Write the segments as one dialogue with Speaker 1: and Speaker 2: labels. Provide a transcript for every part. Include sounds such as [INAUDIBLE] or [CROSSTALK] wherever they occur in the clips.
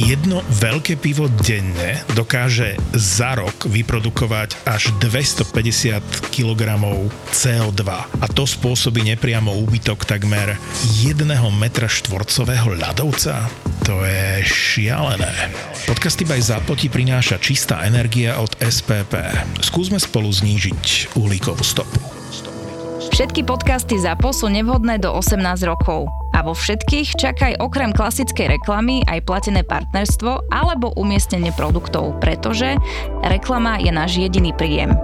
Speaker 1: Jedno veľké pivo denne dokáže za rok vyprodukovať až 250 kg CO2 a to spôsobí nepriamo úbytok takmer 1 metra štvorcového ľadovca. To je šialené. Podcast Iba Zapo ti prináša čistá energia od SPP. Skúsme spolu znížiť uhlíkovú stopu.
Speaker 2: Všetky podcasty ZAPO sú nevhodné do 18 rokov. A vo všetkých čakaj okrem klasickej reklamy aj platené partnerstvo alebo umiestnenie produktov, pretože reklama je náš jediný príjem.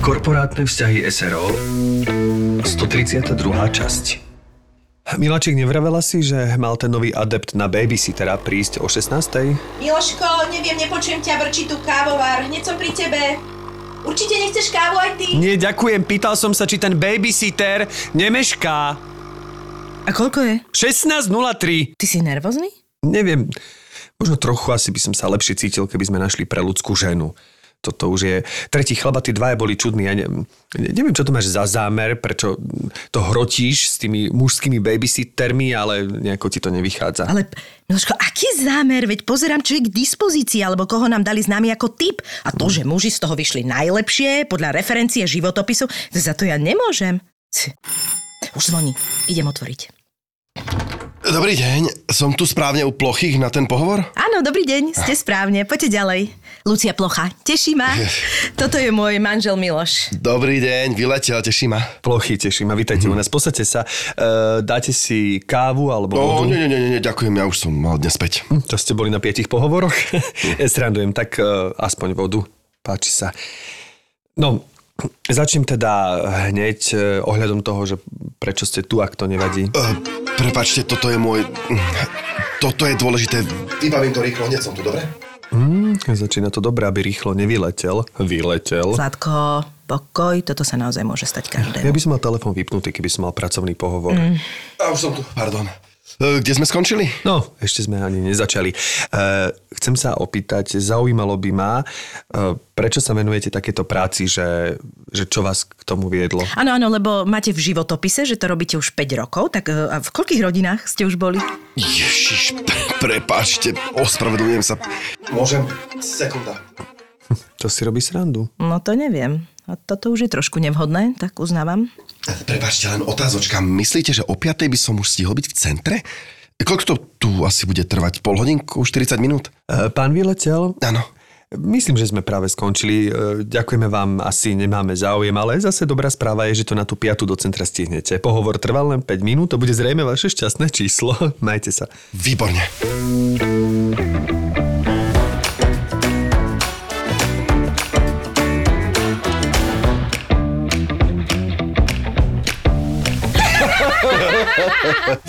Speaker 3: Korporátne vzťahy SRO 132. časť Milačík, nevravela si, že mal ten nový adept na babysittera prísť o 16.
Speaker 4: Miloško, neviem, nepočujem ťa, vrčí tu kávovár. Hneď som pri tebe. Určite nechceš kávu aj ty?
Speaker 3: Nie, ďakujem. Pýtal som sa, či ten babysitter nemešká.
Speaker 5: A koľko je?
Speaker 3: 16.03.
Speaker 5: Ty si nervózny?
Speaker 3: Neviem. Možno trochu asi by som sa lepšie cítil, keby sme našli pre ľudskú ženu toto už je... Tretí chlaba, tí dvaja boli čudní. Ja ne, neviem, čo to máš za zámer, prečo to hrotíš s tými mužskými babysittermi, ale nejako ti to nevychádza.
Speaker 5: Ale, Miloško, aký zámer? Veď pozerám, čo je k dispozícii, alebo koho nám dali známy ako typ. A to, že muži z toho vyšli najlepšie, podľa referencie životopisu, za to ja nemôžem. Už zvoní. Idem otvoriť.
Speaker 6: Dobrý deň, som tu správne u Plochých na ten pohovor?
Speaker 5: Áno, dobrý deň, ste správne, poďte ďalej. Lucia Plocha, teší ma. Toto je môj manžel Miloš.
Speaker 6: Dobrý deň, vyletel, teší ma.
Speaker 3: Plochy, teší ma, vítajte mm-hmm. u nás. Posadte sa, uh, dáte si kávu alebo
Speaker 6: vodu? nie, nie, nie, nie, ďakujem, ja už som mal dnes späť.
Speaker 3: Hm, to ste boli na piatich pohovoroch? ja [LAUGHS] srandujem, tak uh, aspoň vodu, páči sa. No, Začnem teda hneď eh, ohľadom toho, že prečo ste tu, ak to nevadí. Uh,
Speaker 6: prepačte, toto je môj... Toto je dôležité. Vybavím to rýchlo, hneď som tu, dobre?
Speaker 3: Mm, začína to dobre, aby rýchlo nevyletel. Vyletel.
Speaker 5: Zlatko, pokoj, toto sa naozaj môže stať každému.
Speaker 3: Ja by som mal telefon vypnutý, keby som mal pracovný pohovor.
Speaker 6: Mm. A už som tu, pardon. E, kde sme skončili?
Speaker 3: No, ešte sme ani nezačali. E, chcem sa opýtať, zaujímalo by ma, e, prečo sa venujete takéto práci, že, že čo vás k tomu viedlo?
Speaker 5: Áno, áno, lebo máte v životopise, že to robíte už 5 rokov, tak a v koľkých rodinách ste už boli?
Speaker 6: Ježiš, prepáčte, ospravedlňujem sa. Môžem? Sekunda.
Speaker 3: To si robí srandu.
Speaker 5: No to neviem. A toto už je trošku nevhodné, tak uznávam.
Speaker 6: Prepačte, len otázočka. Myslíte, že o 5. by som už stihol byť v centre? Koľko to tu asi bude trvať? Pol hodinku? 40 minút?
Speaker 3: E, pán vyletel?
Speaker 6: Áno.
Speaker 3: Myslím, že sme práve skončili. E, ďakujeme vám, asi nemáme záujem, ale zase dobrá správa je, že to na tú piatu do centra stihnete. Pohovor trval len 5 minút, to bude zrejme vaše šťastné číslo. [LAUGHS] Majte sa.
Speaker 6: Výborne.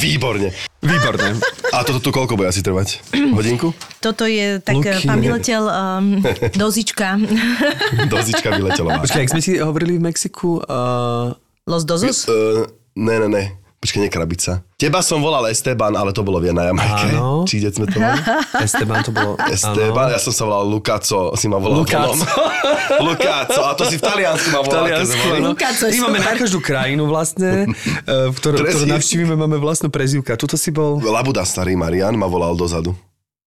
Speaker 6: Výborne.
Speaker 3: Výborne.
Speaker 6: A toto tu koľko bude asi trvať? Hodinku?
Speaker 5: Toto je, tak Luky. pán vyletel um, dozička. [LAUGHS]
Speaker 6: dozička vyletela.
Speaker 3: Počkaj, ak sme si hovorili v Mexiku... Uh...
Speaker 5: Los Dozos?
Speaker 6: Uh, ne, ne, ne. Počkaj, nie krabica. Teba som volal Esteban, ale to bolo vie na Jamajke. Áno. [LAUGHS] Či sme to mali? [LAUGHS]
Speaker 3: Esteban to bolo...
Speaker 6: Esteban, áno. ja som sa volal Lukáco, si ma volal
Speaker 3: Lukáco. [LAUGHS]
Speaker 6: Lukáco, a to si v Taliansku ma volal. V Taliansku,
Speaker 5: Lukáco.
Speaker 3: My máme na každú krajinu vlastne, eh, v ktorú, ktorú navštívime, máme vlastnú prezivka. Tuto si bol...
Speaker 6: Labuda starý Marian ma volal dozadu.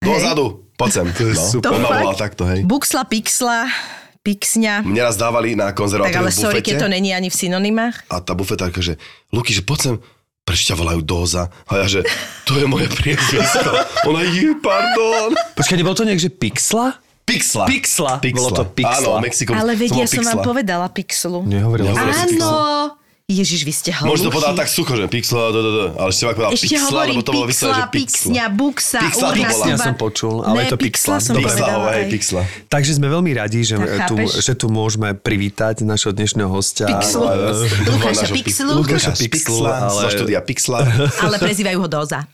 Speaker 6: Dozadu, poď sem. To je no. super. On ma volal takto, hej.
Speaker 5: Buxla, pixla, pixňa.
Speaker 6: Mne raz dávali na konzervatóriu
Speaker 5: Tak ale sorry, keď to není ani v synonymách.
Speaker 6: A tá bufetárka, že Luky, že poď sem, prečo ťa volajú Doza? A ja, že to je moje priezvisko. Ona, je, pardon.
Speaker 3: Počkaj, nebol to nejak, že Pixla?
Speaker 6: Pixla.
Speaker 3: Pixla.
Speaker 6: Pixla.
Speaker 3: Bolo to Pixla.
Speaker 6: Áno, Mexikom.
Speaker 5: Ale vedia, som vám povedala Pixlu.
Speaker 3: Nehovorila.
Speaker 5: Áno. Ježiš, vy ste hluchí.
Speaker 6: Možno povedal tak sucho, že pixla, do, do, do. ale ešte povedal
Speaker 5: ešte
Speaker 6: pixla, lebo to bolo vysvetlé, že
Speaker 5: pixla. Pixňa, buksa,
Speaker 6: pixla
Speaker 3: som počul, ale
Speaker 5: ne,
Speaker 3: je to pixla.
Speaker 5: Som
Speaker 6: pixla, povedala, hej, pixla.
Speaker 3: Takže sme veľmi radi, že, tu, že tu môžeme privítať našho dnešného hostia.
Speaker 5: Pixlu. Lukáša Pixlu.
Speaker 3: Lukáša Pixla.
Speaker 6: Ale... Štúdia Pixla. [LAUGHS]
Speaker 5: Ale prezývajú ho Doza.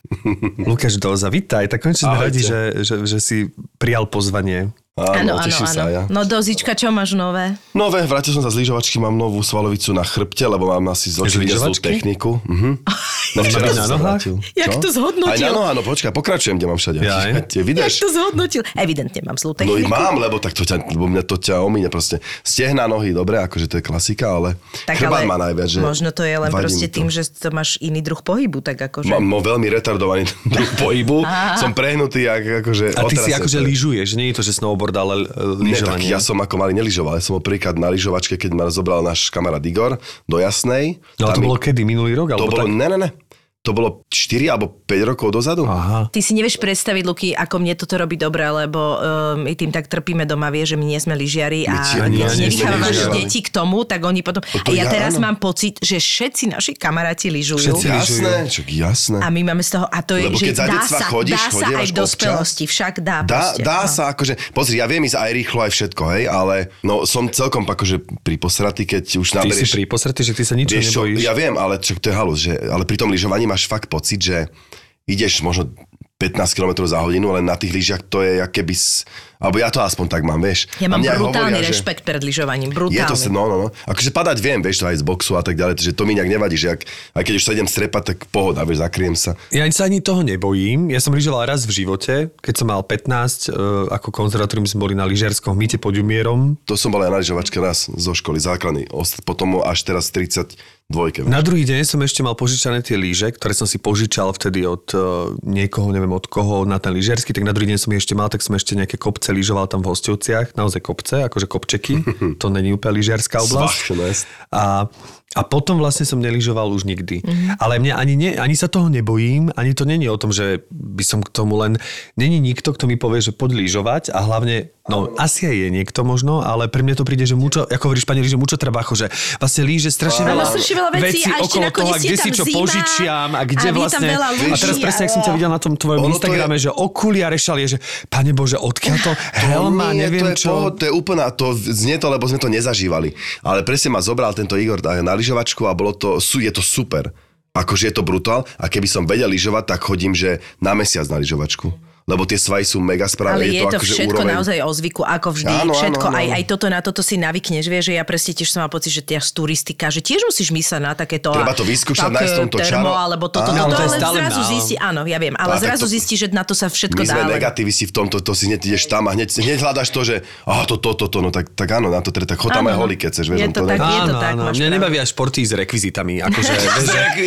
Speaker 3: Lukáš Doza, vítaj. Tak konečne sme radi, že, že, že si prijal pozvanie.
Speaker 6: Áno, áno, áno, sa ja.
Speaker 5: No dozička, čo máš nové?
Speaker 6: Nové, vrátil som sa z lyžovačky, mám novú svalovicu na chrbte, lebo mám asi z očí techniku. Mhm. No včera som
Speaker 3: na
Speaker 6: sa vrátil.
Speaker 5: Jak to zhodnotil?
Speaker 6: Aj na nohách, no počkaj, pokračujem, kde mám všade.
Speaker 3: Jaj.
Speaker 6: Tie
Speaker 5: Jak to zhodnotil? Evidentne mám zlú
Speaker 6: No ich
Speaker 5: techniku.
Speaker 6: mám, lebo tak to ťa, lebo mňa to ťa omíne proste. Stehná nohy, dobre, akože to je klasika, ale
Speaker 5: Tak
Speaker 6: chrbát
Speaker 5: ale
Speaker 6: má najviac, že
Speaker 5: možno to je len proste tým, že to máš iný druh pohybu, tak akože...
Speaker 6: Mám, veľmi retardovaný [LAUGHS] druh pohybu, som prehnutý, akože...
Speaker 3: A ty si akože lyžuješ, nie je to, že snowboard, ale e,
Speaker 6: Nie, tak
Speaker 3: lyžovanie.
Speaker 6: ja som ako malý neližoval. Ja som bol prvýkrát na lyžovačke, keď ma zobral náš kamarát Igor do Jasnej.
Speaker 3: No a to
Speaker 6: mi-
Speaker 3: bolo kedy? Minulý rok?
Speaker 6: To
Speaker 3: Alebo
Speaker 6: bolo,
Speaker 3: tak?
Speaker 6: ne, ne, ne. To bolo 4 alebo 5 rokov dozadu.
Speaker 3: Aha.
Speaker 5: Ty si nevieš predstaviť, Luky, ako mne toto robí dobre, lebo uh, my tým tak trpíme doma, vie, že my nie sme lyžiari a
Speaker 6: My ti-
Speaker 3: ani
Speaker 5: keď
Speaker 3: ja
Speaker 5: nevychovávaš deti k tomu, tak oni potom...
Speaker 6: to
Speaker 5: A ja
Speaker 6: ja,
Speaker 5: teraz
Speaker 6: áno.
Speaker 5: mám pocit, že všetci naši kamaráti lyžujú.
Speaker 3: Všetci lyžujú.
Speaker 6: Jasné, čak jasné.
Speaker 5: A my máme z toho, a to je,
Speaker 6: Lebo
Speaker 5: že
Speaker 6: keď za
Speaker 5: dá sa,
Speaker 6: chodíš,
Speaker 5: dá sa aj v dospelosti, však dá.
Speaker 6: Dá,
Speaker 5: proste,
Speaker 6: dá
Speaker 5: no.
Speaker 6: sa, akože, pozri, ja viem ísť aj rýchlo, aj všetko, hej, ale no, som celkom akože priposratý, keď už
Speaker 3: Ty si
Speaker 6: naberieš...
Speaker 3: príposretý, že ty sa
Speaker 6: čo,
Speaker 3: nebojíš.
Speaker 6: ja viem, ale čo, to je halus, že, ale pri tom lyžovaní máš fakt pocit, že ideš možno 15 km za hodinu, ale na tých lyžiach to je, jak keby... Alebo ja to aspoň tak mám, vieš.
Speaker 5: Ja mám brutálny
Speaker 6: hovoria, že-
Speaker 5: rešpekt pred lyžovaním,
Speaker 6: Je
Speaker 5: brutálny.
Speaker 6: to, no, no, no. Akože padať viem, vieš, to aj z boxu a tak ďalej, že to mi nejak nevadí, že ak, aj keď už sa idem strepať, tak pohoda, vieš, zakryjem sa.
Speaker 3: Ja sa ani toho nebojím. Ja som lyžoval raz v živote, keď som mal 15, e, ako konzervatórium sme boli na lyžiarskom mýte pod Umierom.
Speaker 6: To som bol aj na lyžovačke raz zo školy základný, ost- potom až teraz 30 dvojke.
Speaker 3: Na druhý deň som ešte mal požičané tie lyže, ktoré som si požičal vtedy od uh, niekoho, neviem od koho, na ten lyžiarsky, tak na druhý deň som ich ešte mal, tak som ešte nejaké kopce lyžoval tam v Hostovciach, naozaj kopce, akože kopčeky, [LAUGHS] to není úplne lyžiarská oblasť. A, a potom vlastne som nelyžoval už nikdy.
Speaker 5: Mhm.
Speaker 3: Mm-hmm. Ale mne ani, ne, ani sa toho nebojím, ani to není o tom, že by som k tomu len... Není nikto, kto mi povie, že poď lyžovať a hlavne, no asi aj je niekto možno, ale pre mňa to príde, že mučo, ako hovoríš pani, že mučo treba, že vlastne líže strašne veľa,
Speaker 5: strašne veľa vecí a ešte
Speaker 3: okolo toho, a kde si
Speaker 5: tam
Speaker 3: čo
Speaker 5: zima
Speaker 3: požičiam a kde
Speaker 5: a
Speaker 3: vlastne...
Speaker 5: veľa
Speaker 3: a teraz
Speaker 5: ľudí
Speaker 3: presne,
Speaker 5: a-
Speaker 3: jak som ťa videl na tom tvojom Instagrame,
Speaker 6: je-
Speaker 3: že okuliare šalie, že pane Bože, odkiaľ to helma,
Speaker 6: nie,
Speaker 3: neviem
Speaker 6: to je
Speaker 3: čo.
Speaker 6: Pohod, to je úplná, to znie to, lebo sme to nezažívali. Ale presne ma zobral tento Igor na lyžovačku a bolo to, je to super. Akože je to brutál a keby som vedel lyžovať, tak chodím, že na mesiac na lyžovačku. Lebo tie svahy sú mega správne.
Speaker 5: Ale je, to,
Speaker 6: akože
Speaker 5: všetko
Speaker 6: úroveň.
Speaker 5: naozaj o zvyku, ako vždy.
Speaker 6: Áno,
Speaker 5: všetko,
Speaker 6: áno,
Speaker 5: aj,
Speaker 6: áno.
Speaker 5: aj toto na toto si navykneš. Vieš, že ja presne tiež som mal pocit, že tiež turistika, že tiež musíš mysleť na takéto...
Speaker 6: Treba to vyskúšať, nájsť tomto
Speaker 5: termo,
Speaker 6: čaro.
Speaker 5: alebo toto,
Speaker 6: Áno,
Speaker 5: toto,
Speaker 3: to je
Speaker 5: ale zrazu
Speaker 3: na-
Speaker 5: zistí, áno, ja viem, ale zrazu
Speaker 6: to-
Speaker 5: zistí, že na to sa všetko
Speaker 6: My
Speaker 5: dá.
Speaker 6: sme
Speaker 5: ale-
Speaker 6: negativisti v tomto, to si hneď ideš tam a hneď, hneď hľadaš to, že aha, to, to, to, to, no tak, tak áno, na to treba, tak chod tam
Speaker 5: Áno,
Speaker 6: aj
Speaker 5: no.
Speaker 6: holí, keď chceš, vieš,
Speaker 5: Je to
Speaker 6: to
Speaker 5: tak, je to tak,
Speaker 3: mňa nebavia športy s rekvizitami, [LAUGHS] akože... [LAUGHS]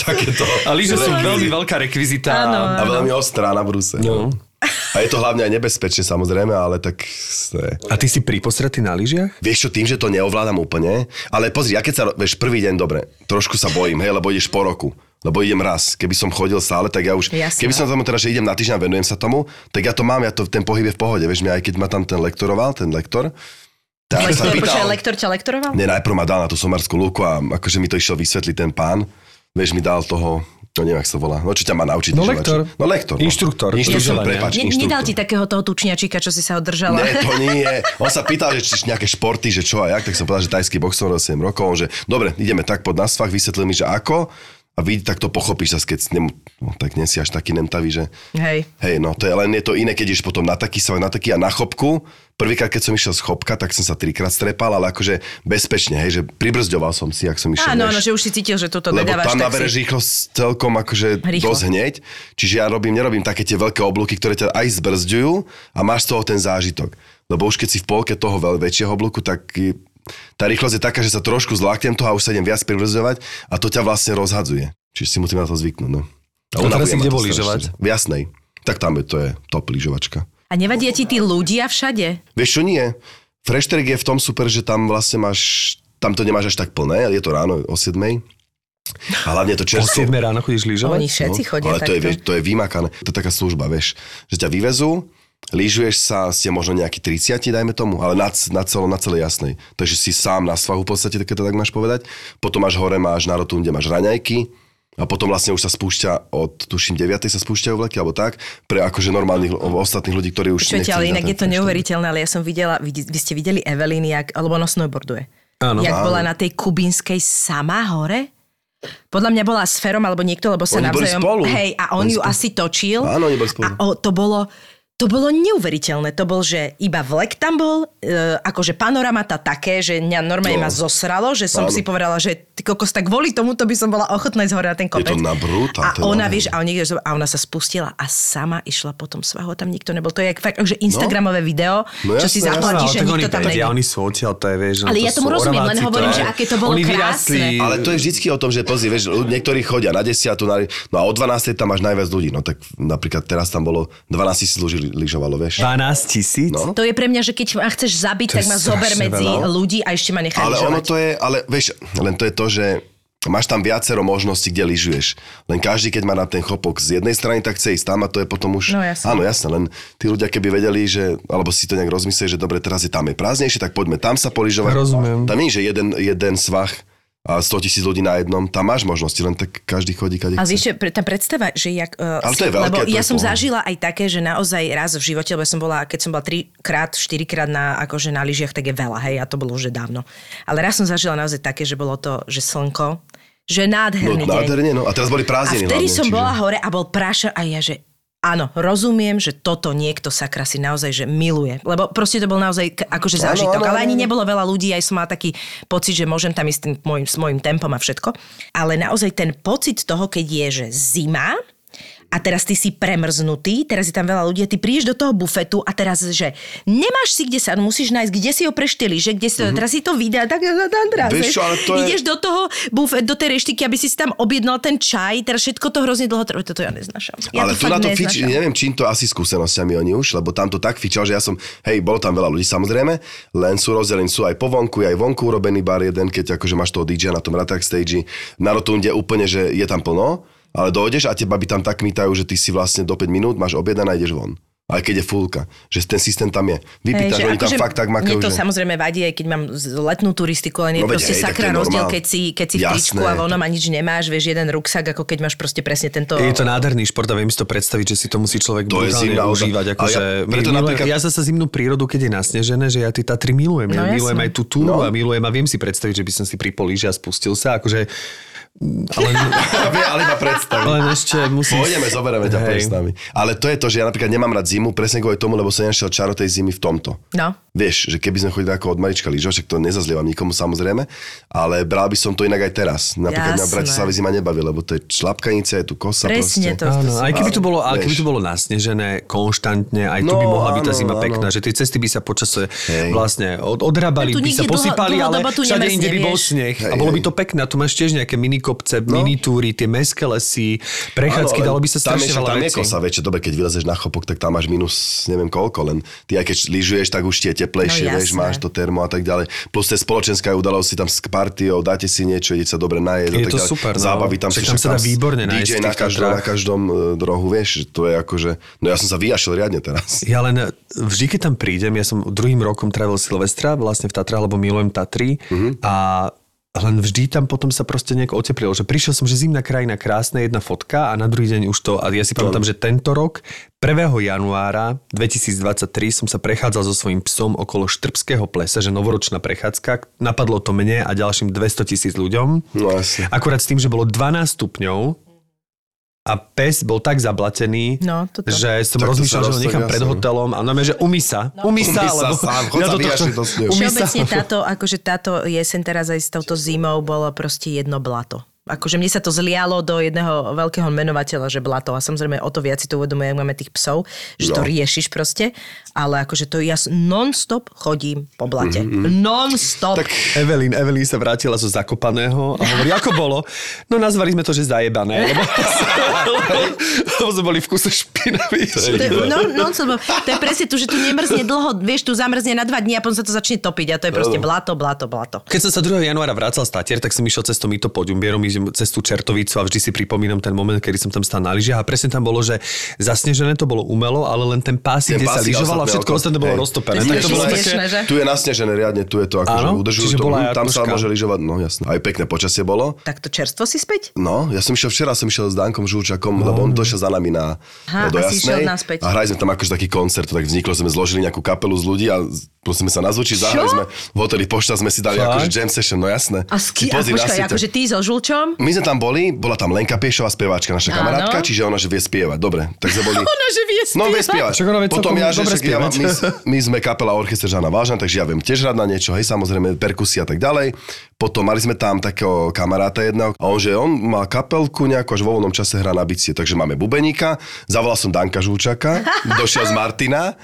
Speaker 6: Takéto.
Speaker 3: a lyže sú veľmi veľká rekvizita.
Speaker 6: A veľmi ostrá na brúse.
Speaker 3: No.
Speaker 6: A je to hlavne aj nebezpečné samozrejme, ale tak...
Speaker 3: A ty si príposretý na lyžiach?
Speaker 6: Vieš čo, tým, že to neovládam úplne, ale pozri, ja keď sa, vieš, prvý deň dobre, trošku sa bojím, hej, lebo ideš po roku. Lebo idem raz. Keby som chodil stále, tak ja už...
Speaker 5: Jasné.
Speaker 6: Keby som tomu teraz, že idem na týždeň a venujem sa tomu, tak ja to mám, ja to, ten pohyb je v pohode. Vieš, mňa aj keď ma tam ten lektoroval, ten lektor, tak sa
Speaker 5: Lektor, počkaj,
Speaker 6: pýtal...
Speaker 5: lektor ťa lektoroval?
Speaker 6: Nie, najprv ma dal na tú somarskú lúku a akože mi to išiel vysvetliť ten pán. Vieš, mi dal toho, no neviem, jak sa volá. No čo ťa má naučiť?
Speaker 3: No, lektor.
Speaker 6: No lektor. No.
Speaker 3: Inštruktor.
Speaker 6: Inštruktor, prepáč,
Speaker 5: Ne,
Speaker 6: inštruktor.
Speaker 5: nedal ti takého toho tučniačika, čo si sa ho držala?
Speaker 6: Nie, to nie. On sa pýtal, že či nejaké športy, že čo a jak, tak som povedal, že tajský boxer 7 rokov, on, že dobre, ideme tak pod nás fakt, vysvetlil mi, že ako a vidí, tak to pochopíš zase, keď nem, no, tak nie si až taký nemtavý, že
Speaker 5: Hej.
Speaker 6: hej, no to je len je to iné, keď ideš potom na taký svoj, na taký a na chopku. Prvýkrát, keď som išiel z chopka, tak som sa trikrát strepal, ale akože bezpečne, hej, že pribrzďoval som si, ak som išiel.
Speaker 5: Áno, áno, že už si cítil, že toto
Speaker 6: Lebo
Speaker 5: nedávaš,
Speaker 6: tam
Speaker 5: tak
Speaker 6: nabereš
Speaker 5: si...
Speaker 6: rýchlosť celkom akože
Speaker 5: Rýchlo.
Speaker 6: dosť hneď. Čiže ja robím, nerobím také tie veľké oblúky, ktoré ťa aj zbrzďujú a máš z toho ten zážitok. Lebo už keď si v polke toho veľ, väčšieho oblúku, tak tá rýchlosť je taká, že sa trošku zláknem toho a už sa idem viac pribrzďovať a to ťa vlastne rozhadzuje. Čiže si musím na to zvyknúť. No.
Speaker 3: A teraz
Speaker 6: unavuje
Speaker 3: si kde bol lyžovať?
Speaker 6: V Jasnej. Tak tam je, to je top lyžovačka.
Speaker 5: A nevadia ti tí ľudia všade?
Speaker 6: Vieš čo nie? Frešterek je v tom super, že tam vlastne máš, tam to nemáš až tak plné, je to ráno o 7. A hlavne je to
Speaker 3: Po
Speaker 6: čerstvo.
Speaker 3: 7 ráno chodíš lyžovať?
Speaker 5: Oni všetci chodia
Speaker 6: No, ale to je,
Speaker 5: takto.
Speaker 6: vieš, to je vymakané. To je taká služba, vieš. Že ťa vyvezú, lyžuješ sa, ste možno nejakí 30, dajme tomu, ale na, na, celo, na celej jasnej. Takže si sám na svahu v podstate, keď to tak máš povedať. Potom máš hore, máš na rotunde, máš raňajky. A potom vlastne už sa spúšťa od, tuším, 9. sa spúšťajú vleky, alebo tak, pre akože normálnych, ostatných ľudí, ktorí už nechceli
Speaker 5: ale
Speaker 6: na
Speaker 5: inak je to neuveriteľné, ale ja som videla, vy, vy ste videli Evelyn, jak, alebo ona snowboarduje.
Speaker 3: Áno.
Speaker 5: Jak
Speaker 6: Áno.
Speaker 5: bola na tej kubínskej sama hore? Podľa mňa bola s Ferom alebo niekto, lebo sa
Speaker 6: Oni boli
Speaker 5: navzájom...
Speaker 6: spolu.
Speaker 5: Hej, a on
Speaker 6: Boli
Speaker 5: ju
Speaker 6: spolu.
Speaker 5: asi točil.
Speaker 6: Áno, oni boli spolu.
Speaker 5: A o, to bolo To bolo neuveriteľné. To bol, že iba vlek tam bol, e, akože panoramata také, že mňa normálne
Speaker 6: No.
Speaker 5: ma zosralo, že som
Speaker 6: Áno.
Speaker 5: si povedala, že ty kokos, tak kvôli tomuto by som bola ochotná ísť hore na ten kopec.
Speaker 6: to na brúta,
Speaker 5: A
Speaker 6: to je
Speaker 5: ona,
Speaker 6: nádherné.
Speaker 5: vieš, a, oni, a ona sa spustila a sama išla po tom svahu tam nikto nebol. To je jak fakt, že Instagramové video,
Speaker 6: No
Speaker 5: čo si
Speaker 6: jasné, jasné,
Speaker 5: zaplatíš, že nikto
Speaker 3: oni
Speaker 5: tam není.
Speaker 3: oni sú odtiaľ, to je, vieš, no
Speaker 5: Ale
Speaker 3: to
Speaker 5: ja tomu rozumiem, len
Speaker 3: to
Speaker 5: hovorím,
Speaker 3: je-
Speaker 5: že aké to bolo
Speaker 3: oni
Speaker 5: krásne.
Speaker 6: Ale to je vždycky o tom, že pozri, vieš, niektorí chodia na 10, na, no a o 12 tam máš najviac ľudí. No tak napríklad teraz tam bolo 12 tisíc ľudí lyžovalo, vieš.
Speaker 3: 12 tisíc?
Speaker 6: No.
Speaker 5: To je pre mňa, že keď ma chceš zabiť,
Speaker 3: To
Speaker 5: tak ma zober medzi
Speaker 3: veľa.
Speaker 5: ľudí a ešte ma nechaj
Speaker 6: Ale ono to je, ale vieš, len to je to, že máš tam viacero možností, kde lyžuješ. Len každý, keď má na ten chopok z jednej strany, tak chce ísť tam a to je potom už...
Speaker 5: No jasne.
Speaker 6: Áno, jasne, len tí ľudia, keby vedeli, že, alebo si to nejak rozmysleli, že dobre, teraz je tam je prázdnejšie, tak poďme tam sa poližovať.
Speaker 3: Rozumiem.
Speaker 6: Tam nie je, že jeden, jeden svah a 100 tisíc ľudí na jednom, tam máš možnosti, len tak každý chodí, kade
Speaker 5: A čo, pre- tá predstava, že jak... Uh,
Speaker 6: Ale to je veľké,
Speaker 5: lebo
Speaker 6: to je
Speaker 5: ja som
Speaker 6: pohľad.
Speaker 5: zažila aj také, že naozaj raz v živote, lebo som bola, keď som bola trikrát, štyrikrát na, akože na lyžiach, tak je veľa, hej, a to bolo už dávno. Ale raz som zažila naozaj také, že bolo to, že slnko, že
Speaker 6: No,
Speaker 5: nádherný deň.
Speaker 6: nádherne, no. A teraz boli
Speaker 5: A
Speaker 6: prázdniny
Speaker 5: vtedy
Speaker 6: hlavne,
Speaker 5: som
Speaker 6: čiže-
Speaker 5: bola hore a bol prášer a ja, že áno, rozumiem, že toto niekto sakra si naozaj, že miluje. Lebo proste to bol naozaj akože zážitok.
Speaker 6: áno,
Speaker 5: ale ani nebolo veľa ľudí, aj som mala taký pocit, že môžem tam ísť tým môjim, s môjim tempom a všetko. Ale naozaj ten pocit toho, keď je, že zima, a teraz ty si premrznutý, teraz je tam veľa ľudí a ty prídeš do toho bufetu a teraz, že nemáš si kde sa, musíš nájsť, kde si ho prešteli, že kde si to, teraz si to vydá, tak teraz,
Speaker 6: Vieš ale to je-
Speaker 5: ideš do toho bufet, do tej reštiky, aby si si tam objednal ten čaj, teraz všetko to hrozne dlho trvá, toto ja neznášam. Ja
Speaker 6: ale
Speaker 5: to fakt
Speaker 6: na to fič, neviem, čím to asi skúsenosťami oni už, lebo tam to tak fičal, že ja som, hej, bolo tam veľa ľudí samozrejme, len sú rozdelení, sú aj po vonku, je aj vonku urobený bar jeden, keď akože máš toho DJ na tom Ratak stage, na rotunde úplne, že je tam plno, ale dojdeš a teba by tam tak mítajú, že ty si vlastne do 5 minút máš objednané a ideš von. Aj keď je fulka. Že ten systém tam je. Vypýtaš, oni tam fakt tak makajú,
Speaker 5: Mne to
Speaker 6: že...
Speaker 5: samozrejme vadí, aj keď mám letnú turistiku, len je
Speaker 6: No veď
Speaker 5: proste
Speaker 6: to
Speaker 5: sakra
Speaker 6: je
Speaker 5: rozdiel, keď si, keď si v tričku a vonom a nič nemáš, vieš, jeden ruksak, ako keď máš proste presne tento...
Speaker 3: Je to nádherný šport a viem si to predstaviť, že si to musí človek
Speaker 6: To je
Speaker 3: brutálne
Speaker 6: zimná
Speaker 3: užívať.
Speaker 6: A
Speaker 3: Akože,
Speaker 6: ja- preto
Speaker 3: milujem,
Speaker 6: napríklad-
Speaker 3: ja zase zimnú prírodu, keď je nasnežené, že ja tie Tatry milujem.
Speaker 5: No
Speaker 3: ja milujem aj tú túru
Speaker 6: No.
Speaker 3: a milujem a viem si predstaviť, že by som si pri políži a spustil sa. Akože, ale, [LAUGHS]
Speaker 6: ale iba predstav.
Speaker 3: ale ešte musím...
Speaker 6: Pôjdeme, zoberieme ťa predstavy. Ale to je to, že ja napríklad nemám rád zimu presne kvôli tomu, lebo som nešiel čaro tej zimy v tomto.
Speaker 5: No.
Speaker 6: Vieš, že keby sme chodili ako od malička lyžovať, však to nezazlievam nikomu samozrejme, ale bral by som to inak aj teraz. Napríklad
Speaker 5: Jasné.
Speaker 6: Bratislave zima nebaví, lebo to je šlapkanice, je tu kosa
Speaker 5: Presne
Speaker 6: proste.
Speaker 5: to.
Speaker 3: Áno, aj keby tu bolo, ale
Speaker 6: Vieš.
Speaker 3: keby tu bolo nasnežené konštantne, aj tu
Speaker 6: No,
Speaker 3: by mohla byť tá zima
Speaker 6: áno.
Speaker 3: pekná, že tie cesty by sa počase
Speaker 6: Hej.
Speaker 3: vlastne od, odrábali,
Speaker 5: Tu
Speaker 3: by sa
Speaker 5: dlho-
Speaker 3: posypali, ale všade inde by bol sneh. A bolo by to pekné. Tu máš tiež nejaké minikopce, minitúry, tie mestské lesy, prechádzky, dalo by sa strašne veľa
Speaker 6: tam je
Speaker 3: vecí.
Speaker 6: kosa väčšie, dobre, keď vylezeš na chopok, tak tam máš minus neviem koľko, len ty aj keď lyžuješ, tak už ti je teplejšie,
Speaker 5: No,
Speaker 6: vieš, máš to termo a tak ďalej. Plus to je spoločenská udalosť si tam s partiou, dáte si niečo, idete sa dobre najesť.
Speaker 3: Je
Speaker 6: a tak
Speaker 3: to
Speaker 6: ďalej.
Speaker 3: super, no.
Speaker 6: Zábavy tam
Speaker 3: Však
Speaker 6: sú,
Speaker 3: tam sa dá výborne
Speaker 6: DJ na každom, na každom e, rohu, vieš, že to je akože, no ja som sa vyjašil riadne teraz. [LAUGHS]
Speaker 3: Ja len vždy, keď tam prídem, ja som druhým rokom trávil Silvestra vlastne v Tatrách, lebo milujem Tatry
Speaker 6: Mhm.
Speaker 3: a len vždy tam potom sa proste nejak oteplilo, že prišiel som, že zimná krajina, krásna jedna fotka a na druhý deň už to, a ja si pamätám, že tento rok, 1. januára 2023 som sa prechádzal so svojím psom okolo Štrbského plesa, že novoročná prechádzka, napadlo to mne a ďalším 200 tisíc ľuďom.
Speaker 6: No jasne.
Speaker 3: Akurát s tým, že bolo 12 stupňov a pes bol tak zablatený,
Speaker 5: No, toto.
Speaker 3: že som
Speaker 6: Tak to
Speaker 3: rozmýšľal,
Speaker 6: sa
Speaker 3: že ho nechám pred hotelom a normálne, že umí sa. Umí sa,
Speaker 6: Umí sa
Speaker 3: lebo...
Speaker 6: sám, chod sa
Speaker 3: do tohto-
Speaker 6: vyjašiť do snehu.
Speaker 3: umí sa,
Speaker 5: Všeobecne táto, akože táto jeseň teraz aj s touto zimou bolo proste jedno blato. Akože mne sa to zlialo do jedného veľkého menovateľa, že blato. A samozrejme o to viac si to uvedomujem, ak máme tých psov, že to
Speaker 6: No.
Speaker 5: riešiš proste. Ale akože to ja non-stop chodím po blate. Non-stop.
Speaker 6: Tak
Speaker 3: Evelyn, Evelyn sa vrátila zo Zakopaného a hovorí, ako bolo? No nazvali sme to, že zajebané, lebo, lebo sme boli v kuse špinaví.
Speaker 5: To je, no, no, to je presne tu, že tu nemrzne dlho, vieš, tu zamrzne na dva dní a potom sa to začne topiť a to je proste blato, blato, blato.
Speaker 3: Keď som sa 2. januára vracal z Tatier, tak som išiel cez to mýto podiumbierom, idem cez tú Čertovicu a vždy si pripomínam ten moment, kedy som tam stál na lyžiach a presne tam bolo, že zasnežené to bolo umelo, ale len ten pásik,
Speaker 6: Ten
Speaker 3: kde sa
Speaker 6: pásik a
Speaker 3: lyžovalo a
Speaker 6: ostatné
Speaker 3: všetko ostatné bolo roztopené. Tak to bolo také...
Speaker 5: že?
Speaker 6: tu je nasnežené riadne, tu je to akože udržujú
Speaker 3: Čiže
Speaker 6: to, tam sa môže lyžovať, no jasné. Aj pekné počasie bolo.
Speaker 5: Tak to čerstvo si späť?
Speaker 6: No, ja som išiel včera, som išiel s Dankom Žulčakom, lebo on došiel za nami na
Speaker 5: Aha,
Speaker 6: do Jasnej. A hrali sme tam akože taký koncert, tak vzniklo, sme zložili nejakú kapelu z ľudí a proste sme sa nazvučiť, zahrali sme v hoteli Pošta, sme si dali
Speaker 3: Fakt?
Speaker 6: akože jam session, no jasné.
Speaker 5: A, s
Speaker 6: Si
Speaker 5: ký, a
Speaker 6: pozri na
Speaker 5: počkaj,
Speaker 6: siete.
Speaker 5: akože ty so Žulčom?
Speaker 6: My sme tam boli, bola tam Lenka Piešová, speváčka, naša kamarátka, čiže ona, že vie spievať. Dobre, tak sme boli... [LAUGHS]
Speaker 5: Ona, že vie
Speaker 6: No vie
Speaker 5: spievať.
Speaker 6: spievať.
Speaker 3: Však ona vie
Speaker 6: Potom ja, že ja, my, my, sme kapela Orchester Žana Vážan, takže ja viem tiež hrať na niečo, hej, samozrejme perkusia a tak ďalej. Potom mali sme tam takého kamaráta jedného a on, že on má kapelku nejakú, až vo voľnom čase hrá na bicie, takže máme bubeníka, zavolal som Danka Žúčaka, [LAUGHS] došiel z Martina,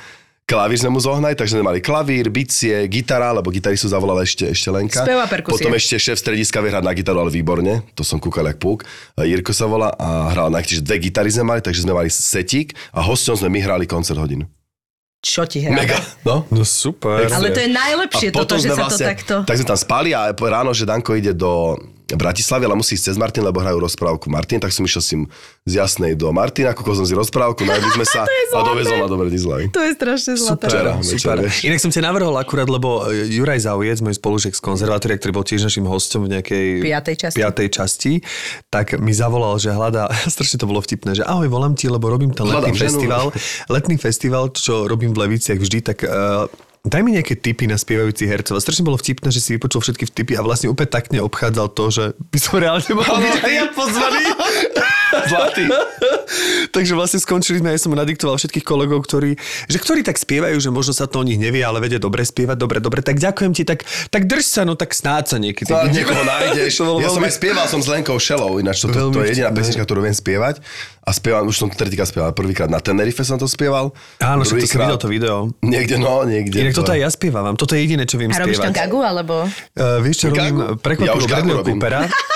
Speaker 6: klavír sme mu zohnali, takže sme mali klavír, bicie, gitara, lebo gitaristu zavolala ešte, ešte Lenka.
Speaker 5: Spev a perkusie.
Speaker 6: Potom ešte šéf strediska vie hrať na gitaru, ale výborne. To som kúkal jak púk. Jirko sa volá a hral na dve gitary sme mali, takže sme mali setík a hosťom sme my hrali koncert hodinu.
Speaker 5: Čo ti hrá?
Speaker 6: Mega. No.
Speaker 3: No super.
Speaker 5: Ale to je najlepšie toto, že sa to takto...
Speaker 6: Tak sme tam spali a ráno, že Danko ide do Bratislavy, ale musí ísť cez Martin, lebo hrajú rozprávku Martin, tak som išiel s ním z Jasnej do Martina, kúkol som si rozprávku, najeli sme [LAUGHS] sa a dovezol ma do Bratislavy.
Speaker 5: To je strašne zlaté.
Speaker 6: Včera,
Speaker 3: Super.
Speaker 6: večer.
Speaker 3: Inak som ťa navrhol akurát, lebo e, Juraj Zaujec, môj spolužiak z konzervatória, ktorý bol tiež našim hostom v nejakej
Speaker 5: Piatej časti.
Speaker 3: piatej časti, tak mi zavolal, že hľadá, [LAUGHS] strašne to bolo vtipné, že ahoj, volám ti, lebo robím ten letný
Speaker 6: Hľadám ženu.
Speaker 3: festival, letný festival, čo robím v Leviciach vždy, tak uh, Daj mi nejaké tipy na spievajúcich hercov. A strašne bolo vtipné, že si vypočul všetky tipy a vlastne úplne takne obchádzal to, že by som reálne mohol byť ja pozvaný. [LAUGHS]
Speaker 6: Zlatý.
Speaker 3: Takže vlastne skončili sme, ja som nadiktoval všetkých kolegov, ktorí, že ktorí tak spievajú, že možno sa to o nich nevie, ale vedia dobre spievať, dobre, dobre, tak ďakujem ti, tak, tak drž sa, no tak snáď sa niekedy.
Speaker 6: To niekoho nájdeš. [LAUGHS]
Speaker 3: To
Speaker 6: Ja som
Speaker 3: veľmi-
Speaker 6: aj spieval som s Lenkou Šelou, ináč to, to, to je jediná pesnička, ktorú viem spievať. A spieval, už som to tretíkrát spieval. Prvýkrát na Tenerife som to spieval.
Speaker 3: Áno, že to som videl to video.
Speaker 6: Niekde, no, niekde.
Speaker 3: Inak toto aj ja spievam, toto je jediné, čo viem
Speaker 5: A robíš tam
Speaker 3: spievať.
Speaker 5: gagu, alebo...
Speaker 3: Uh, vieš čo, robím?
Speaker 6: Ja
Speaker 3: Bradleyho. Coopera. [LAUGHS]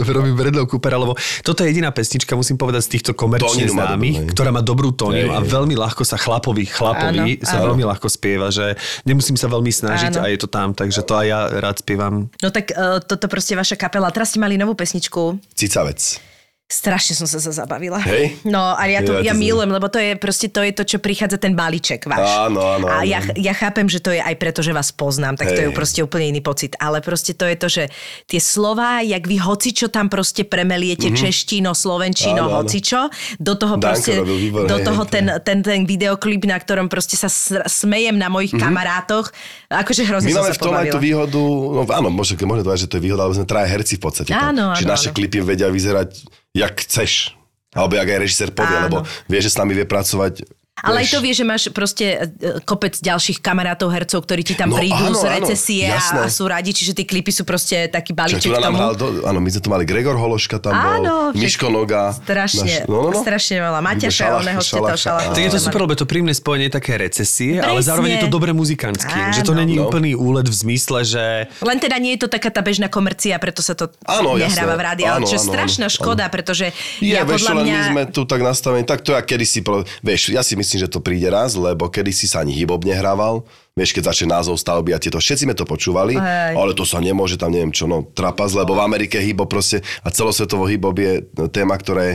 Speaker 3: robím Bradleyho Coopera, lebo toto je jediná pesnička, musím povedať, z týchto komerčne
Speaker 6: Tóninu
Speaker 3: známych, ktorá má dobrú tóniu a veľmi ľahko sa chlapovi, chlapovi
Speaker 5: Áno,
Speaker 3: sa
Speaker 5: áno.
Speaker 3: veľmi ľahko spieva, že nemusím sa veľmi snažiť
Speaker 5: Áno.
Speaker 3: a je to tam, takže to aj ja rád spievam.
Speaker 5: No tak uh, toto proste vaša kapela. Teraz ste mali novú pesničku.
Speaker 6: Cicavec.
Speaker 5: Strašne som sa za- zabavila.
Speaker 6: Hej?
Speaker 5: No a ja to, ja
Speaker 6: Ja to
Speaker 5: milujem, lebo to je proste to, je to, čo prichádza ten balíček váš.
Speaker 6: Áno, áno,
Speaker 5: A
Speaker 6: áno.
Speaker 5: ja, ja chápem, že to je aj preto, že vás poznám, tak to je
Speaker 6: Hej.
Speaker 5: proste úplne iný pocit. Ale proste to je to, že tie slová, jak vy hocičo tam proste premeliete, mm-hmm. češtino, slovenčino.
Speaker 6: Áno, áno.
Speaker 5: hocičo, do toho
Speaker 6: Danko
Speaker 5: proste,
Speaker 6: robil výborne,
Speaker 5: do
Speaker 6: hej,
Speaker 5: toho
Speaker 6: to
Speaker 5: ten, ten, ten videoklip, na ktorom proste sa smejem na mojich mm-hmm. kamarátoch. Akože hrozne.
Speaker 6: My máme v tom aj tú výhodu, no áno, môže, môže povedať, že to je výhoda, ale sme traja herci v podstate. tam.
Speaker 5: Áno,
Speaker 6: Čiže
Speaker 5: áno,
Speaker 6: naše
Speaker 5: áno.
Speaker 6: klipy vedia vyzerať, jak chceš. Alebo jak aj režisér povie,
Speaker 5: Áno.
Speaker 6: lebo vie, že s nami vie pracovať.
Speaker 5: Ale aj to vie, že máš proste e, kopec ďalších kamarátov, hercov, ktorí ti tam
Speaker 6: No,
Speaker 5: prídu
Speaker 6: áno,
Speaker 5: z
Speaker 6: áno,
Speaker 5: recesie a,
Speaker 6: jasné.
Speaker 5: a sú radi, čiže tie klipy sú proste taký balíček
Speaker 6: nám
Speaker 5: tomu.
Speaker 6: hral, do, áno, my sme tu mali Gregor Hološka tam
Speaker 5: Áno,
Speaker 6: bol, Miško Noga.
Speaker 5: Strašne,
Speaker 6: no, no, no.
Speaker 5: strašne veľa. Maťa Šaroného ste to
Speaker 6: Šalach- áno.
Speaker 3: Je to super, lebo to príjemné spojenie také recesie, ale
Speaker 5: Presne.
Speaker 3: zároveň je to dobre muzikantsky.
Speaker 5: Áno.
Speaker 3: Že to není
Speaker 6: No.
Speaker 3: úplný úlet v zmysle, že
Speaker 5: Len teda nie je to taká tá bežná komercia, preto sa to
Speaker 6: Áno,
Speaker 5: nehráva
Speaker 6: jasné.
Speaker 5: v rádiu. Ale
Speaker 6: Áno,
Speaker 5: čo je
Speaker 6: áno,
Speaker 5: strašná
Speaker 6: áno,
Speaker 5: škoda, pretože ja podľa mňa...
Speaker 6: my sme tu tak nastavení, tak to ja kedysi, pro, vieš, ja si myslím, že to príde raz, lebo kedysi sa ani hip-hop nehrával, vieš, keď začne názov stavby a tieto, všetci sme to počúvali,
Speaker 5: Hej.
Speaker 6: ale to sa nemôže tam, neviem čo, no, trapas, lebo v Amerike hip-hop proste, a celosvetovo hip-hop je téma, ktorá je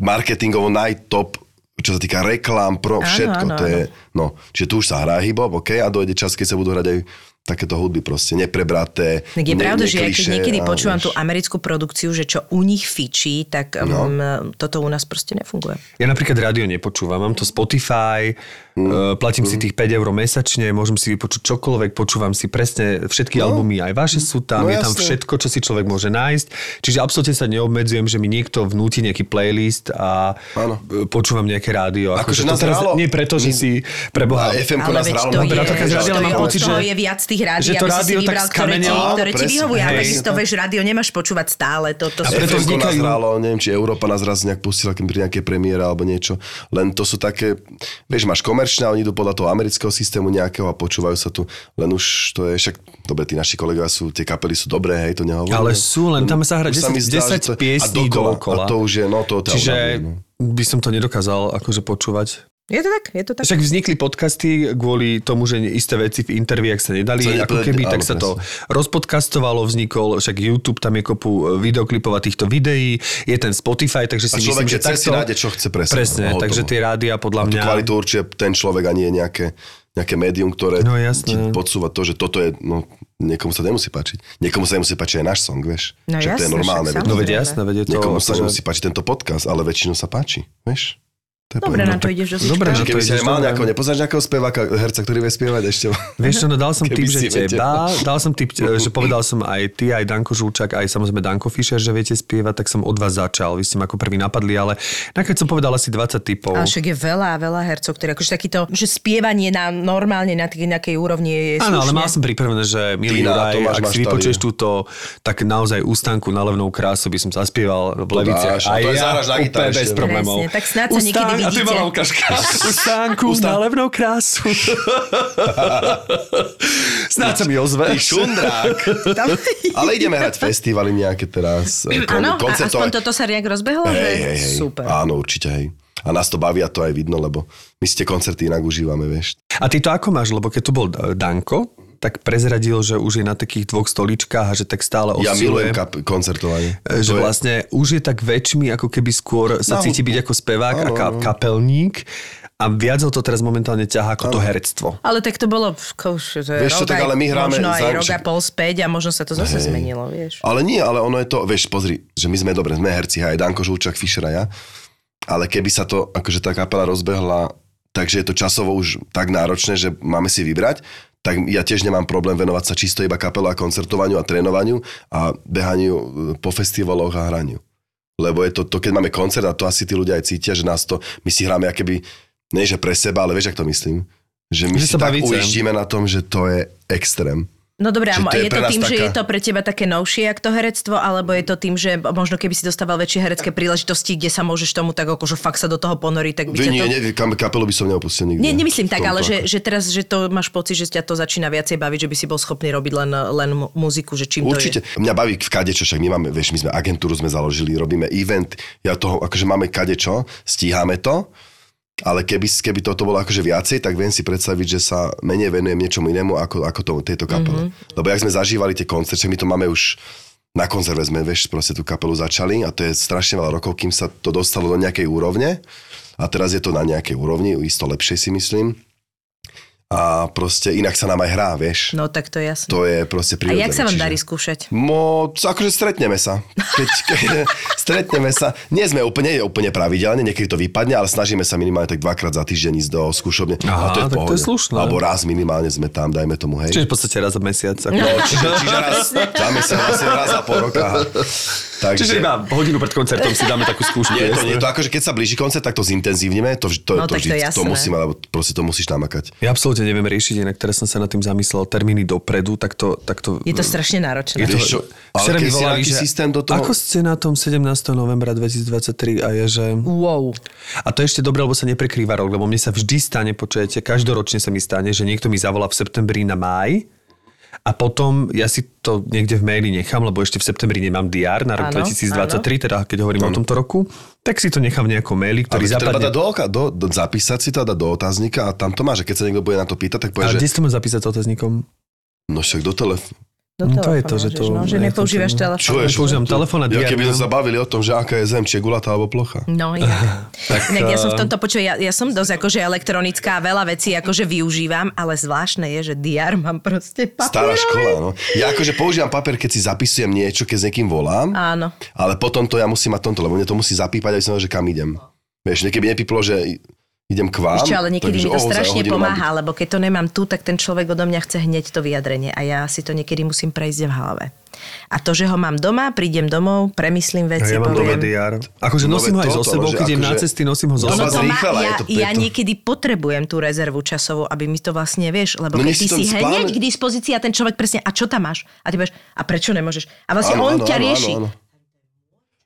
Speaker 6: marketingovo najtop, čo sa týka reklám, pro
Speaker 5: Áno,
Speaker 6: všetko,
Speaker 5: áno,
Speaker 6: to je, no, čiže tu už sa hrá hip-hop, OK, a dojde čas, keď sa budú hrať aj takéto hudby proste, neprebraté.
Speaker 5: Tak je
Speaker 6: ne-
Speaker 5: pravda, že ja keď niekedy
Speaker 6: a
Speaker 5: počúvam
Speaker 6: vieš.
Speaker 5: tú americkú produkciu, že čo u nich fičí, tak
Speaker 6: No.
Speaker 5: um, toto u nás proste nefunguje.
Speaker 3: Ja napríklad rádio nepočúvam, mám to Spotify,
Speaker 6: Mm.
Speaker 3: uh, platím si tých 5 eur mesačne, môžem si vypočuť čokoľvek, počúvam si presne všetky
Speaker 6: No.
Speaker 3: albumy, aj vaše sú tam,
Speaker 6: No
Speaker 3: je tam
Speaker 6: jasne.
Speaker 3: všetko, čo si človek môže nájsť. Čiže absolútne sa neobmedzujem, že mi niekto vnúti nejaký playlist a
Speaker 6: Áno.
Speaker 3: e, počúvam nejaké rádio.
Speaker 6: Akože nás
Speaker 3: teraz, nie preto, že
Speaker 6: my-
Speaker 3: si preboha...
Speaker 6: A FM
Speaker 5: Ale
Speaker 6: nás hralo
Speaker 5: to je, to je
Speaker 3: mám pocit, že-
Speaker 5: je viac tých rádií,
Speaker 3: že to
Speaker 5: aby si si
Speaker 3: rádio tak
Speaker 5: vybral, ktoré ti, ktoré ti vyhovuje. Ale
Speaker 3: hej.
Speaker 5: takisto, vieš, rádio nemáš počúvať stále. To, to
Speaker 3: A preto
Speaker 6: nás hralo, neviem, či Európa nás raz nejak pustila keď pri nejakej premiére alebo niečo. Len to sú také, vieš, máš komerčné, a oni idú podľa toho amerického systému nejakého a počúvajú sa tu. Len už to je, však, dobre, tí naši kolegovia sú, tie kapely sú dobré, hej, to nehovorím.
Speaker 3: Ale sú, len tam sa hrá
Speaker 6: Už
Speaker 3: 10,
Speaker 6: mi zdá,
Speaker 3: 10
Speaker 6: že to-
Speaker 3: piesní
Speaker 6: a dokola. A to už je, no to, to
Speaker 3: Čiže
Speaker 6: no.
Speaker 3: by som to nedokázal akože počúvať.
Speaker 5: Je to tak? Je to tak?
Speaker 3: Však vznikli podcasty kvôli tomu, že isté veci v interviách sa nedali,
Speaker 6: Sa
Speaker 3: ako keby, tak
Speaker 6: áno,
Speaker 3: sa to rozpodcastovalo, vznikol, však YouTube, tam je kopu videoklipov a týchto videí, je ten Spotify, takže si
Speaker 6: A človek,
Speaker 3: myslím, že
Speaker 6: chce, si
Speaker 3: takto...
Speaker 6: nájde, čo chce.
Speaker 3: Presne,
Speaker 6: A hotovo.
Speaker 3: takže tie rádia podľa
Speaker 6: A
Speaker 3: mňa...
Speaker 6: kvalitu určite ten človek a nie nejaké, nejaké médium, ktoré
Speaker 3: No, jasné.
Speaker 6: ti podsúva to, že toto je, no, niekomu sa nemusí páčiť. Niekomu sa nemusí páčiť aj náš song, vieš.
Speaker 5: No
Speaker 6: Však to je
Speaker 5: jasné,
Speaker 6: normálne.
Speaker 5: však.
Speaker 3: No veď jasné, veď to...
Speaker 6: Niekomu sa
Speaker 3: akože-
Speaker 6: nemusí páčiť tento podcast, ale väčšinou sa páči, vieš. To je
Speaker 5: Dobre,
Speaker 6: pojemné.
Speaker 5: na to ideš do
Speaker 3: Dobre,
Speaker 5: Dobre,
Speaker 3: že to
Speaker 6: Keby si
Speaker 3: ideš
Speaker 6: mal nejako, nepoznáš nejakého speváka, herca, ktorý vie spievať ešte?
Speaker 3: Vieš čo, no dal som tip, že
Speaker 6: si
Speaker 3: teba, dal som tip, e, že povedal som aj ty, aj Danko Žulčák, aj samozrejme Danko Fischer, že viete spievať, tak som od vás začal. Vy ste ma ako prvý napadli, ale nakoniec som povedal asi 20 typov.
Speaker 5: Ale však je veľa, veľa hercov, ktorí akože takýto, že spievanie na normálne na takej nejakej úrovni je
Speaker 3: Áno, ale mal som pripravené, že milý Juraj, ak si vypočuješ túto, tak naozaj ústanku na levnou krásu by som zaspieval v Leviciach.
Speaker 6: dáš, a na
Speaker 3: úplne bez problémov.
Speaker 5: Tak snáď sa niekedy
Speaker 3: A ty
Speaker 5: vidíte.
Speaker 3: bola ukážka. Ustánku na levnou krásu. [LAUGHS] Snáď sa mi ozve.
Speaker 6: Ty šundrák. Ale ideme hrať festivaly nejaké teraz. eh, kon-
Speaker 5: Áno,
Speaker 6: koncertové.
Speaker 5: aspoň toto sa nejak rozbehlo?
Speaker 6: Hej, hej, hej.
Speaker 5: Super.
Speaker 6: Áno, určite, hej. A nás to baví a to aj vidno, lebo my si tie koncerty inak užívame, vieš.
Speaker 3: A ty to ako máš? Lebo keď tu bol eh, Danko, tak prezradil, že už je na takých dvoch stoličkách a že tak stále
Speaker 6: Ja milujem
Speaker 3: osciluje.
Speaker 6: kap- koncertovanie.
Speaker 3: E, že
Speaker 6: To je-
Speaker 3: vlastne už je tak väčšmi, ako keby skôr sa
Speaker 6: Na
Speaker 3: cíti
Speaker 6: hudbu.
Speaker 3: byť ako spevák a
Speaker 6: Áno,
Speaker 3: ka-
Speaker 6: áno.
Speaker 3: kapelník a viac ho to teraz momentálne ťahá ako to herectvo.
Speaker 5: Ale tak to bolo ko, už, že
Speaker 6: Vieš čo, tak
Speaker 5: aj-
Speaker 6: ale my hráme
Speaker 5: možno aj rok a pol späť a možno sa to zase
Speaker 6: Hej.
Speaker 5: zmenilo, vieš.
Speaker 6: Ale nie, ale ono je to, vieš, pozri, že my sme dobre, sme herci, aj Danko Žulčák, Fischer a ja, ale keby sa to, akože tá kapela rozbehla, takže je to časovo už tak náročné, že máme si vybrať, tak ja tiež nemám problém venovať sa čisto iba kapelu a koncertovaniu a trénovaniu a behaniu e, po festivaloch a hraniu. Lebo je to, to, keď máme koncert a to asi tí ľudia aj cítia, že nás to, my si hráme akéby, nie že pre seba, ale vieš, ak to myslím, že my
Speaker 3: Že
Speaker 6: si tak
Speaker 3: bavíte.
Speaker 6: ujištíme na tom, že to je extrém.
Speaker 5: No dobré,
Speaker 6: Čiže to je
Speaker 5: je to tým, že
Speaker 6: taká-
Speaker 5: je to pre teba také novšie, jak to herectvo, alebo je to tým, že možno keby si dostával väčšie herecké príležitosti, kde sa môžeš tomu tak akože fakt sa do toho ponoriť, tak by
Speaker 6: nie,
Speaker 5: to...
Speaker 6: nie, kam- kapelu by som neopustil nikdy.
Speaker 5: Nie, nemyslím tak, ale že,
Speaker 6: ako-
Speaker 5: že teraz, že to máš pocit, že ťa to začína viacej baviť, že by si bol schopný robiť len, len mu- muziku, že čím
Speaker 6: Určite.
Speaker 5: to je.
Speaker 6: Mňa baví v kadečo, však my máme, vieš, my sme agentúru sme založili, robíme event, ja toho, akože máme kadečo, stíhame to, ale keby, keby toto bolo akože viacej, tak viem si predstaviť, že sa menej venujem niečomu inému ako, ako to, tejto kapele. Mm-hmm. Lebo jak sme zažívali tie koncerty, my to máme už na konzerve sme, vieš, proste tú kapelu začali a to je strašne veľa rokov, kým sa to dostalo do nejakej úrovne a teraz je to na nejakej úrovni, isto lepšej si myslím. A proste inak sa nám aj hrá, vieš.
Speaker 5: No tak to je jasné.
Speaker 6: To je proste
Speaker 5: a
Speaker 6: prirodzené.
Speaker 5: jak sa vám
Speaker 6: čiže-
Speaker 5: darí skúšať?
Speaker 6: Mo, akože stretneme sa. Keď, [LAUGHS] keď stretneme sa, nie sme úplne, nie úplne pravidelne, niekedy to vypadne, ale snažíme sa minimálne tak dvakrát za týždeň ísť do skúšobne. a
Speaker 3: Aha,
Speaker 6: to je
Speaker 3: tak to
Speaker 6: pohode.
Speaker 3: je slušné.
Speaker 6: Alebo raz minimálne sme tam, dajme tomu, hej.
Speaker 3: Čiže v podstate raz za mesiac. Ako...
Speaker 6: No, čiže, čiže raz, [LAUGHS] dáme sa vlastne raz za pol roka. Takže,
Speaker 3: Čiže iba hodinu pred koncertom si dáme takú skúšku.
Speaker 6: nie, to, nie, to akože keď sa blíži koncert, tak to zintenzívneme, to, to,
Speaker 5: No,
Speaker 6: to,
Speaker 5: to je
Speaker 6: vždy, to
Speaker 5: jasné.
Speaker 6: musíme, lebo proste to musíš namakať.
Speaker 3: Ja absolútne neviem riešiť, inak teraz som sa nad tým zamyslel, termíny dopredu, tak to... Tak to
Speaker 5: Je to strašne náročné.
Speaker 6: Vieš čo, ale keď
Speaker 3: volali, že
Speaker 6: systém do toho...
Speaker 3: Ako ste na tom 17. novembra 2023 a je, že...
Speaker 5: Wow.
Speaker 3: A to je ešte dobré, lebo sa neprekrýva rok, lebo mne sa vždy stane, počujete, každoročne sa mi stane, že niekto mi zavolá v septembri na máj a potom ja si to niekde v maili nechám, lebo ešte v septembri nemám DR na rok
Speaker 5: Áno,
Speaker 3: 2023, teda keď hovorím o tomto roku, tak si to nechám v nejakom maili, ktorý
Speaker 6: Ale to treba
Speaker 3: zapadne.
Speaker 6: dať do, oka, do, do, zapísať si to a dať do otáznika a tam to má, že keď sa niekto bude na to pýtať, tak povie,
Speaker 3: Ale
Speaker 6: že
Speaker 3: kde si to zapísať s otáznikom?
Speaker 6: no však do telefónu.
Speaker 5: Do
Speaker 3: No to je to, že to-
Speaker 5: No, že
Speaker 3: to,
Speaker 5: nepoužívaš
Speaker 3: čo-
Speaker 5: telefón.
Speaker 6: Čuješ?
Speaker 3: Používam telefón a
Speaker 6: Ja
Speaker 3: diar
Speaker 6: keby sme sa bavili o tom, že aká je zem, či je gulatá alebo plocha.
Speaker 5: No, [LAUGHS] inak. inak ja som v
Speaker 3: eh,
Speaker 5: tomto počuť, ja, ja som dosť akože elektronická, veľa vecí akože využívam, ale zvláštne je, že DR mám proste
Speaker 6: Stará
Speaker 5: papierový.
Speaker 6: škola, no. Ja akože používam papier, keď si zapisujem niečo, keď s niekým volám,
Speaker 5: Áno.
Speaker 6: ale potom to ja musím mať tomto, lebo mne to musí zapípať, aby som vedel, že kam idem. Vieš, keby nepíplo, že idem k vám.
Speaker 5: Ešte, ale niekedy
Speaker 6: takže,
Speaker 5: mi to
Speaker 6: oh,
Speaker 5: strašne
Speaker 6: hodinu mám
Speaker 5: pomáha, lebo keď to nemám tu, tak ten človek odo mňa chce hneď to vyjadrenie a ja si to niekedy musím prejsť v hlave. A to, že ho mám doma, prídem domov, premyslím veci,
Speaker 3: ja mám
Speaker 5: poviem.
Speaker 3: DR. Akože
Speaker 6: No,
Speaker 3: nosím ho aj so sebou, keď idem na
Speaker 6: akože-
Speaker 3: cesty, nosím ho so sebou.
Speaker 5: to má, ja,
Speaker 6: to-
Speaker 5: ja niekedy potrebujem tú rezervu časovú, aby mi to vlastne, vieš, lebo
Speaker 6: No
Speaker 5: keď ty
Speaker 6: si spláne-
Speaker 5: hneď k dispozícii a ten človek presne, a čo tam máš? A ty povieš, a prečo nemôžeš? A vlastne
Speaker 6: Áno,
Speaker 5: on
Speaker 6: áno,
Speaker 5: ťa
Speaker 6: áno,
Speaker 5: rieši.
Speaker 6: áno, áno.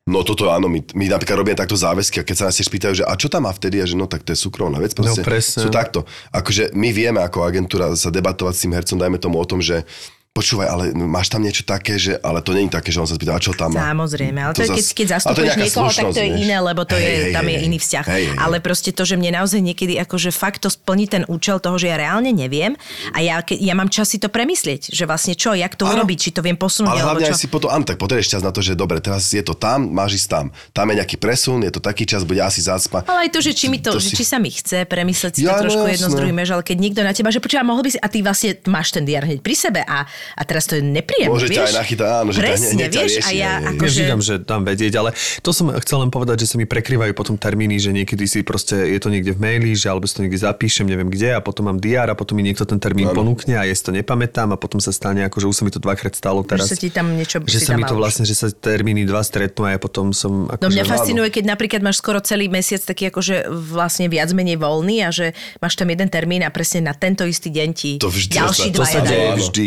Speaker 6: No toto áno, my, my napríklad robíme takto záväzky a keď sa nás tiež pýtajú, že a čo tam má vtedy, a že no tak to je súkromná vec, proste
Speaker 3: No, presne.
Speaker 6: sú takto. Akože my vieme ako agentúra sa debatovať s tým hercom, dajme tomu o tom, že počúvaj, ale máš tam niečo také, že, ale to je také, že on sa spýta, a čo tam má?
Speaker 5: Samozrejme, ale to, to je, keď, keď
Speaker 6: je
Speaker 5: zastupuješ niekoho, tak to je iné, lebo to
Speaker 6: Hej,
Speaker 5: je,
Speaker 6: hej,
Speaker 5: tam je
Speaker 6: hej.
Speaker 5: iný vzťah.
Speaker 6: Hej, hej,
Speaker 5: ale proste to, že mne naozaj niekedy akože fakt to splní ten účel toho, že ja reálne neviem a ja, ke, ja mám čas si to premyslieť, že vlastne čo, jak to
Speaker 6: Áno.
Speaker 5: urobiť, či to viem posunúť,
Speaker 6: Ale hlavne aj
Speaker 5: čo.
Speaker 6: si potom, áno, tak potrebuješ čas na to, že dobre, teraz je to tam, máš ísť tam. Tam je nejaký presun, je to taký čas, bude asi zácpa.
Speaker 5: Ale aj to, že či, mi to,
Speaker 6: To
Speaker 5: že
Speaker 6: si-
Speaker 5: či sa mi chce premyslieť si
Speaker 6: Ja,
Speaker 5: to
Speaker 6: no
Speaker 5: trošku jedno s druhým, ale keď niekto na teba, že počúva, mohol by si, a ty vlastne máš ten diar hneď pri sebe a a teraz to je nepríjemné,
Speaker 6: Môže ťa
Speaker 5: vieš?
Speaker 6: aj nachytať, áno, že
Speaker 5: Presne,
Speaker 6: ťa
Speaker 5: vieš,
Speaker 6: rieši,
Speaker 5: a ja akože...
Speaker 3: Ja vnímam, že tam vedieť, ale to som chcel len povedať, že sa mi prekrývajú potom termíny, že niekedy si proste, je to niekde v maili, že alebo si to niekde zapíšem, neviem kde a potom mám diár a potom mi niekto ten termín
Speaker 6: Áno.
Speaker 3: ponúkne a ja si to nepamätám a potom sa stane, ako že už sa mi to dvakrát stalo teraz.
Speaker 5: sa ti tam niečo
Speaker 3: že sa mi to vlastne, že sa termíny dva stretnú a ja potom som... Ako
Speaker 5: No mňa
Speaker 3: že,
Speaker 5: fascinuje, keď napríklad máš skoro celý mesiac taký akože vlastne viac menej voľný a že máš tam jeden termín a presne na tento istý deň ti
Speaker 6: To vždy
Speaker 5: ďalší
Speaker 6: sa-
Speaker 3: To
Speaker 5: dva
Speaker 3: sa
Speaker 6: Áno,
Speaker 3: deje vždy.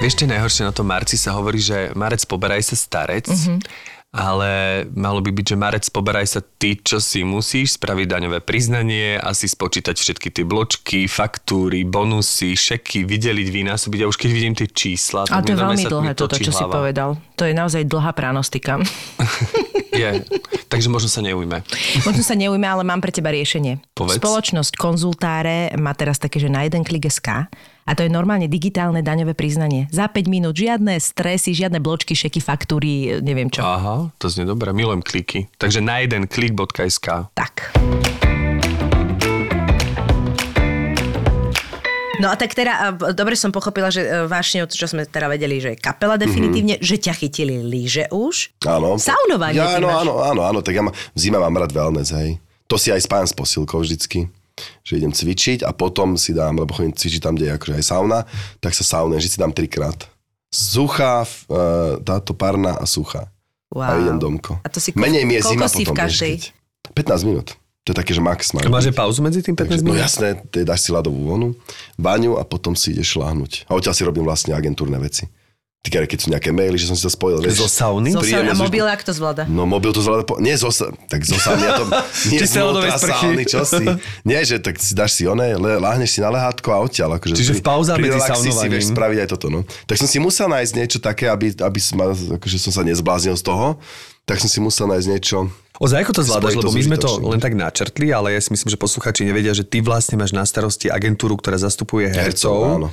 Speaker 3: Vieš, čo najhoršie na tom marci sa hovorí, že marec poberaj sa starec, ale malo by byť, že marec poberaj sa ty, čo si musíš, spraviť daňové priznanie, asi spočítať všetky tie bločky, faktúry, bonusy, šeky, vydeliť, vynásobiť. A už keď vidím tie čísla,
Speaker 5: A to je veľmi
Speaker 3: sa
Speaker 5: dlhé toto, čo si
Speaker 3: hlava.
Speaker 5: povedal. To je naozaj dlhá pránostika. [LAUGHS]
Speaker 3: Je. Takže možno sa neujme.
Speaker 5: Možno sa neujme, ale mám pre teba riešenie.
Speaker 3: Povedz.
Speaker 5: Spoločnosť Konzultáre má teraz také, že na jeden klik SK a to je normálne digitálne daňové priznanie. Za 5 minút žiadne stresy, žiadne bločky, šeky, faktúry, neviem čo.
Speaker 3: Aha, to znie dobré, milujem kliky. Takže na jeden klik.sk.
Speaker 5: Tak. No a tak teda, dobre som pochopila, že e, vášne, čo sme teda vedeli, že je kapela definitívne,
Speaker 6: Mhm.
Speaker 5: že ťa chytili lyže už.
Speaker 6: Áno.
Speaker 5: Saunovanie
Speaker 6: Ja, áno, áno, áno, áno, tak ja ma, v zime mám rád wellness, hej. To si aj spájam s posilkou vždycky že idem cvičiť a potom si dám, lebo chodím cvičiť tam, kde je akože aj sauna, tak sa saunem, že si dám trikrát. Suchá, e, táto parná a suchá.
Speaker 5: Wow.
Speaker 6: A idem domko.
Speaker 5: A to si ko-
Speaker 6: Menej mi je zima
Speaker 5: v
Speaker 6: potom. vieš,
Speaker 5: každej?
Speaker 6: keď- 15 minút. To je také, že max má.
Speaker 3: Máš pauzu medzi tým 15
Speaker 6: Takže, no
Speaker 3: minút?
Speaker 6: jasné, ty dáš si ľadovú vonu, baňu a potom si ideš šláhnuť. A odtiaľ si robím vlastne agentúrne veci. Ty, keď sú nejaké maily, že som si to spojil.
Speaker 3: Zo
Speaker 6: Vieš,
Speaker 3: sauny?
Speaker 5: Zo
Speaker 6: príjemné,
Speaker 5: a mobil, ak to zvláda?
Speaker 6: No mobil to zvláda po... Nie zo... sa- Tak zo sauny, ja to... [LAUGHS] Nie
Speaker 3: Či sprchy.
Speaker 6: sauny, čo si. Nie, že tak si dáš si one, le, láhneš si na lehátko a odtiaľ. Akože
Speaker 3: Čiže
Speaker 6: pri-
Speaker 3: v pauzách
Speaker 6: pri
Speaker 3: medzi
Speaker 6: relaxi si
Speaker 3: saunovaním.
Speaker 6: vieš spraviť aj toto, no. Tak som si musel nájsť niečo také, aby, aby som, akože som sa nezbláznil z toho. Tak som si musel nájsť niečo...
Speaker 3: Ozaj, ako to zvládaš? Lebo my sme to len tak načrtli, ale ja si myslím, že posluchači nevedia, že ty vlastne máš na starosti agentúru, ktorá zastupuje hercov.
Speaker 6: áno.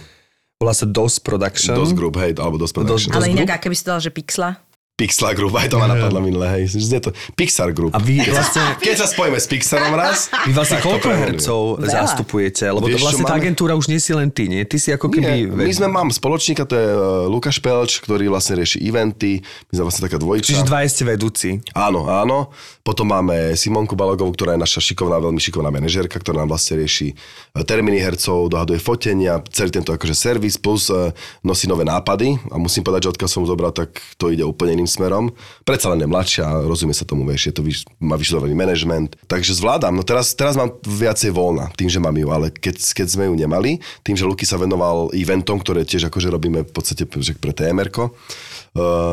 Speaker 3: Volá sa DOS Production.
Speaker 6: Dosť group, hej, alebo dosť production.
Speaker 5: Ale
Speaker 3: Group?
Speaker 5: inak, aké by si dal, že pixla?
Speaker 6: Pixar Group, aj to ma [LAUGHS] napadlo minule, hej. Znie to Pixar Group.
Speaker 3: A vy vlastne,
Speaker 6: Keď sa spojíme s Pixarom raz,
Speaker 3: vy vlastne
Speaker 6: to
Speaker 3: koľko hercov
Speaker 5: Veľa.
Speaker 3: zastupujete? Lebo to
Speaker 6: Vieš, čo
Speaker 3: vlastne tá
Speaker 6: máme?
Speaker 3: agentúra už nie si len ty, nie? Ty si ako keby...
Speaker 6: Nie, my sme mám spoločníka, to je uh, Lukáš Pelč, ktorý vlastne rieši eventy, my sme vlastne taká dvojica.
Speaker 3: Čiže dvaja ste vedúci.
Speaker 6: Áno, áno. Potom máme Simonku Balogovú, ktorá je naša šikovná, veľmi šikovná manažérka, ktorá nám vlastne rieši e, termíny hercov, dohaduje fotenia, celý tento akože servis, plus e, nosí nové nápady a musím povedať, že odkiaľ som zobral, tak to ide úplne iným smerom. Predsa len je mladšia, rozumie sa tomu, vieš, je to vyš, má vyštudovaný manažment, takže zvládam. No teraz, teraz mám viacej voľna, tým, že mám ju, ale keď, keď sme ju nemali, tým, že Luky sa venoval eventom, ktoré tiež akože robíme v podstate pre TMR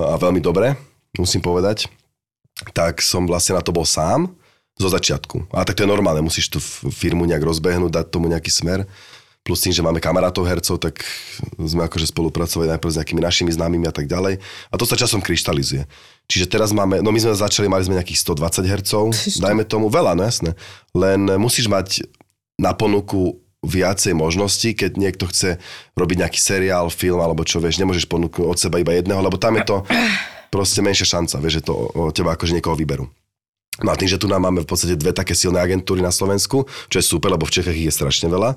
Speaker 6: a veľmi dobre, musím povedať, tak som vlastne na to bol sám zo začiatku. A tak to je normálne, musíš tú firmu nejak rozbehnúť, dať tomu nejaký smer. Plus tým, že máme kamarátov hercov, tak sme akože spolupracovali najprv s nejakými našimi známymi a tak ďalej. A to sa časom kryštalizuje. Čiže teraz máme, no my sme začali, mali sme nejakých 120 hercov, dajme tomu veľa, no jasné. Len musíš mať na ponuku viacej možností, keď niekto chce robiť nejaký seriál, film alebo čo, vieš, nemôžeš ponúknuť od seba iba jedného, lebo tam je to proste menšia šanca, vieš, že to o teba akože niekoho vyberú. No a tým, že tu nám máme v podstate dve také silné agentúry na Slovensku, čo je super, lebo v Čechách ich je strašne veľa,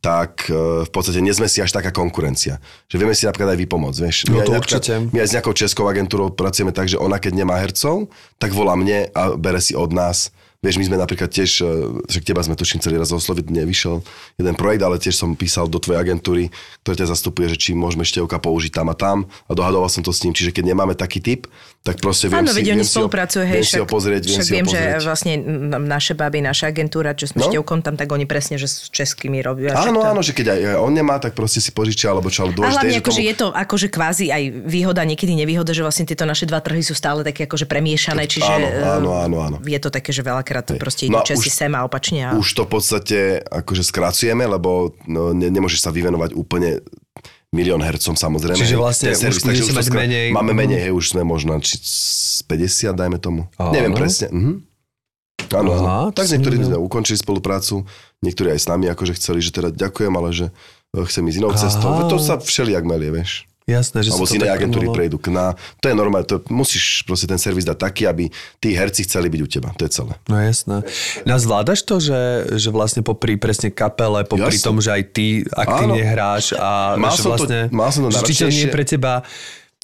Speaker 6: tak e, v podstate nie sme si až taká konkurencia. Že vieme si napríklad aj vypomôcť, vieš.
Speaker 3: No
Speaker 6: aj
Speaker 3: to
Speaker 6: napríklad-
Speaker 3: určite.
Speaker 6: My aj s nejakou českou agentúrou pracujeme tak, že ona keď nemá hercov, tak volá mne a bere si od nás Vieš, my sme napríklad tiež, e, však teba sme tuším celý raz osloviť, nevyšiel jeden projekt, ale tiež som písal do tvojej agentúry, ktorá ťa zastupuje, že či môžeme števka použiť tam a tam a dohadoval som to s ním, čiže keď nemáme taký typ, tak proste viem
Speaker 5: Áno,
Speaker 6: si, viem si ho,
Speaker 5: hej,
Speaker 6: viem si ho pozrieť, viem
Speaker 5: však
Speaker 6: si ho
Speaker 5: viem, že
Speaker 6: pozrieť.
Speaker 5: vlastne n- naše baby, naša agentúra, čo sme
Speaker 6: No.
Speaker 5: števkom tam, tak oni presne, že s českými robia. však
Speaker 6: Áno,
Speaker 5: to...
Speaker 6: áno, že keď aj aj on nemá, tak proste si požičia, alebo čo, ale
Speaker 5: A
Speaker 6: dôležité
Speaker 5: hlavne
Speaker 6: že
Speaker 5: akože
Speaker 6: tomu...
Speaker 5: je to akože kvázi aj výhoda, niekedy nevýhoda, že vlastne tieto naše dva trhy sú stále také akože premiešané, čiže
Speaker 6: Áno, áno, áno, áno.
Speaker 5: je to také, že veľakrát
Speaker 6: Hej.
Speaker 5: proste idú
Speaker 6: No
Speaker 5: Česi
Speaker 6: už-
Speaker 5: sem a opačne. A...
Speaker 6: Už to v podstate akože skracujeme, lebo no, ne, nemôžeš sa vyvenovať úplne milión hercom samozrejme.
Speaker 3: Čiže vlastne
Speaker 6: Ten
Speaker 3: už budete
Speaker 6: už
Speaker 3: mať menej-
Speaker 6: Máme
Speaker 3: Mhm.
Speaker 6: menej, hej, už sme možno či z 50, dajme tomu.
Speaker 3: Áno.
Speaker 6: Neviem presne. Mhm. Áno, áno.
Speaker 3: Aha,
Speaker 6: Tak niektorí
Speaker 3: som
Speaker 6: sme ukončili spoluprácu, niektorí aj s nami akože chceli, že teda ďakujem, ale že e, chcem ísť inou
Speaker 3: Aha.
Speaker 6: cestou. To sa všelijak melie, vieš.
Speaker 3: Jasné, že
Speaker 6: Alebo z inej agentúry prejdú k na... To je normálne, to musíš proste ten servis dať taký, aby tí herci chceli byť u teba. To je celé.
Speaker 3: No jasné. No a zvládaš to, že, že vlastne popri presne kapele, popri
Speaker 6: Jasné.
Speaker 3: tom, že aj ty aktívne
Speaker 6: Áno.
Speaker 3: hráš a
Speaker 6: Mal
Speaker 3: že
Speaker 6: som to-
Speaker 3: vlastne,
Speaker 6: mal som to
Speaker 3: že či to nie je pre teba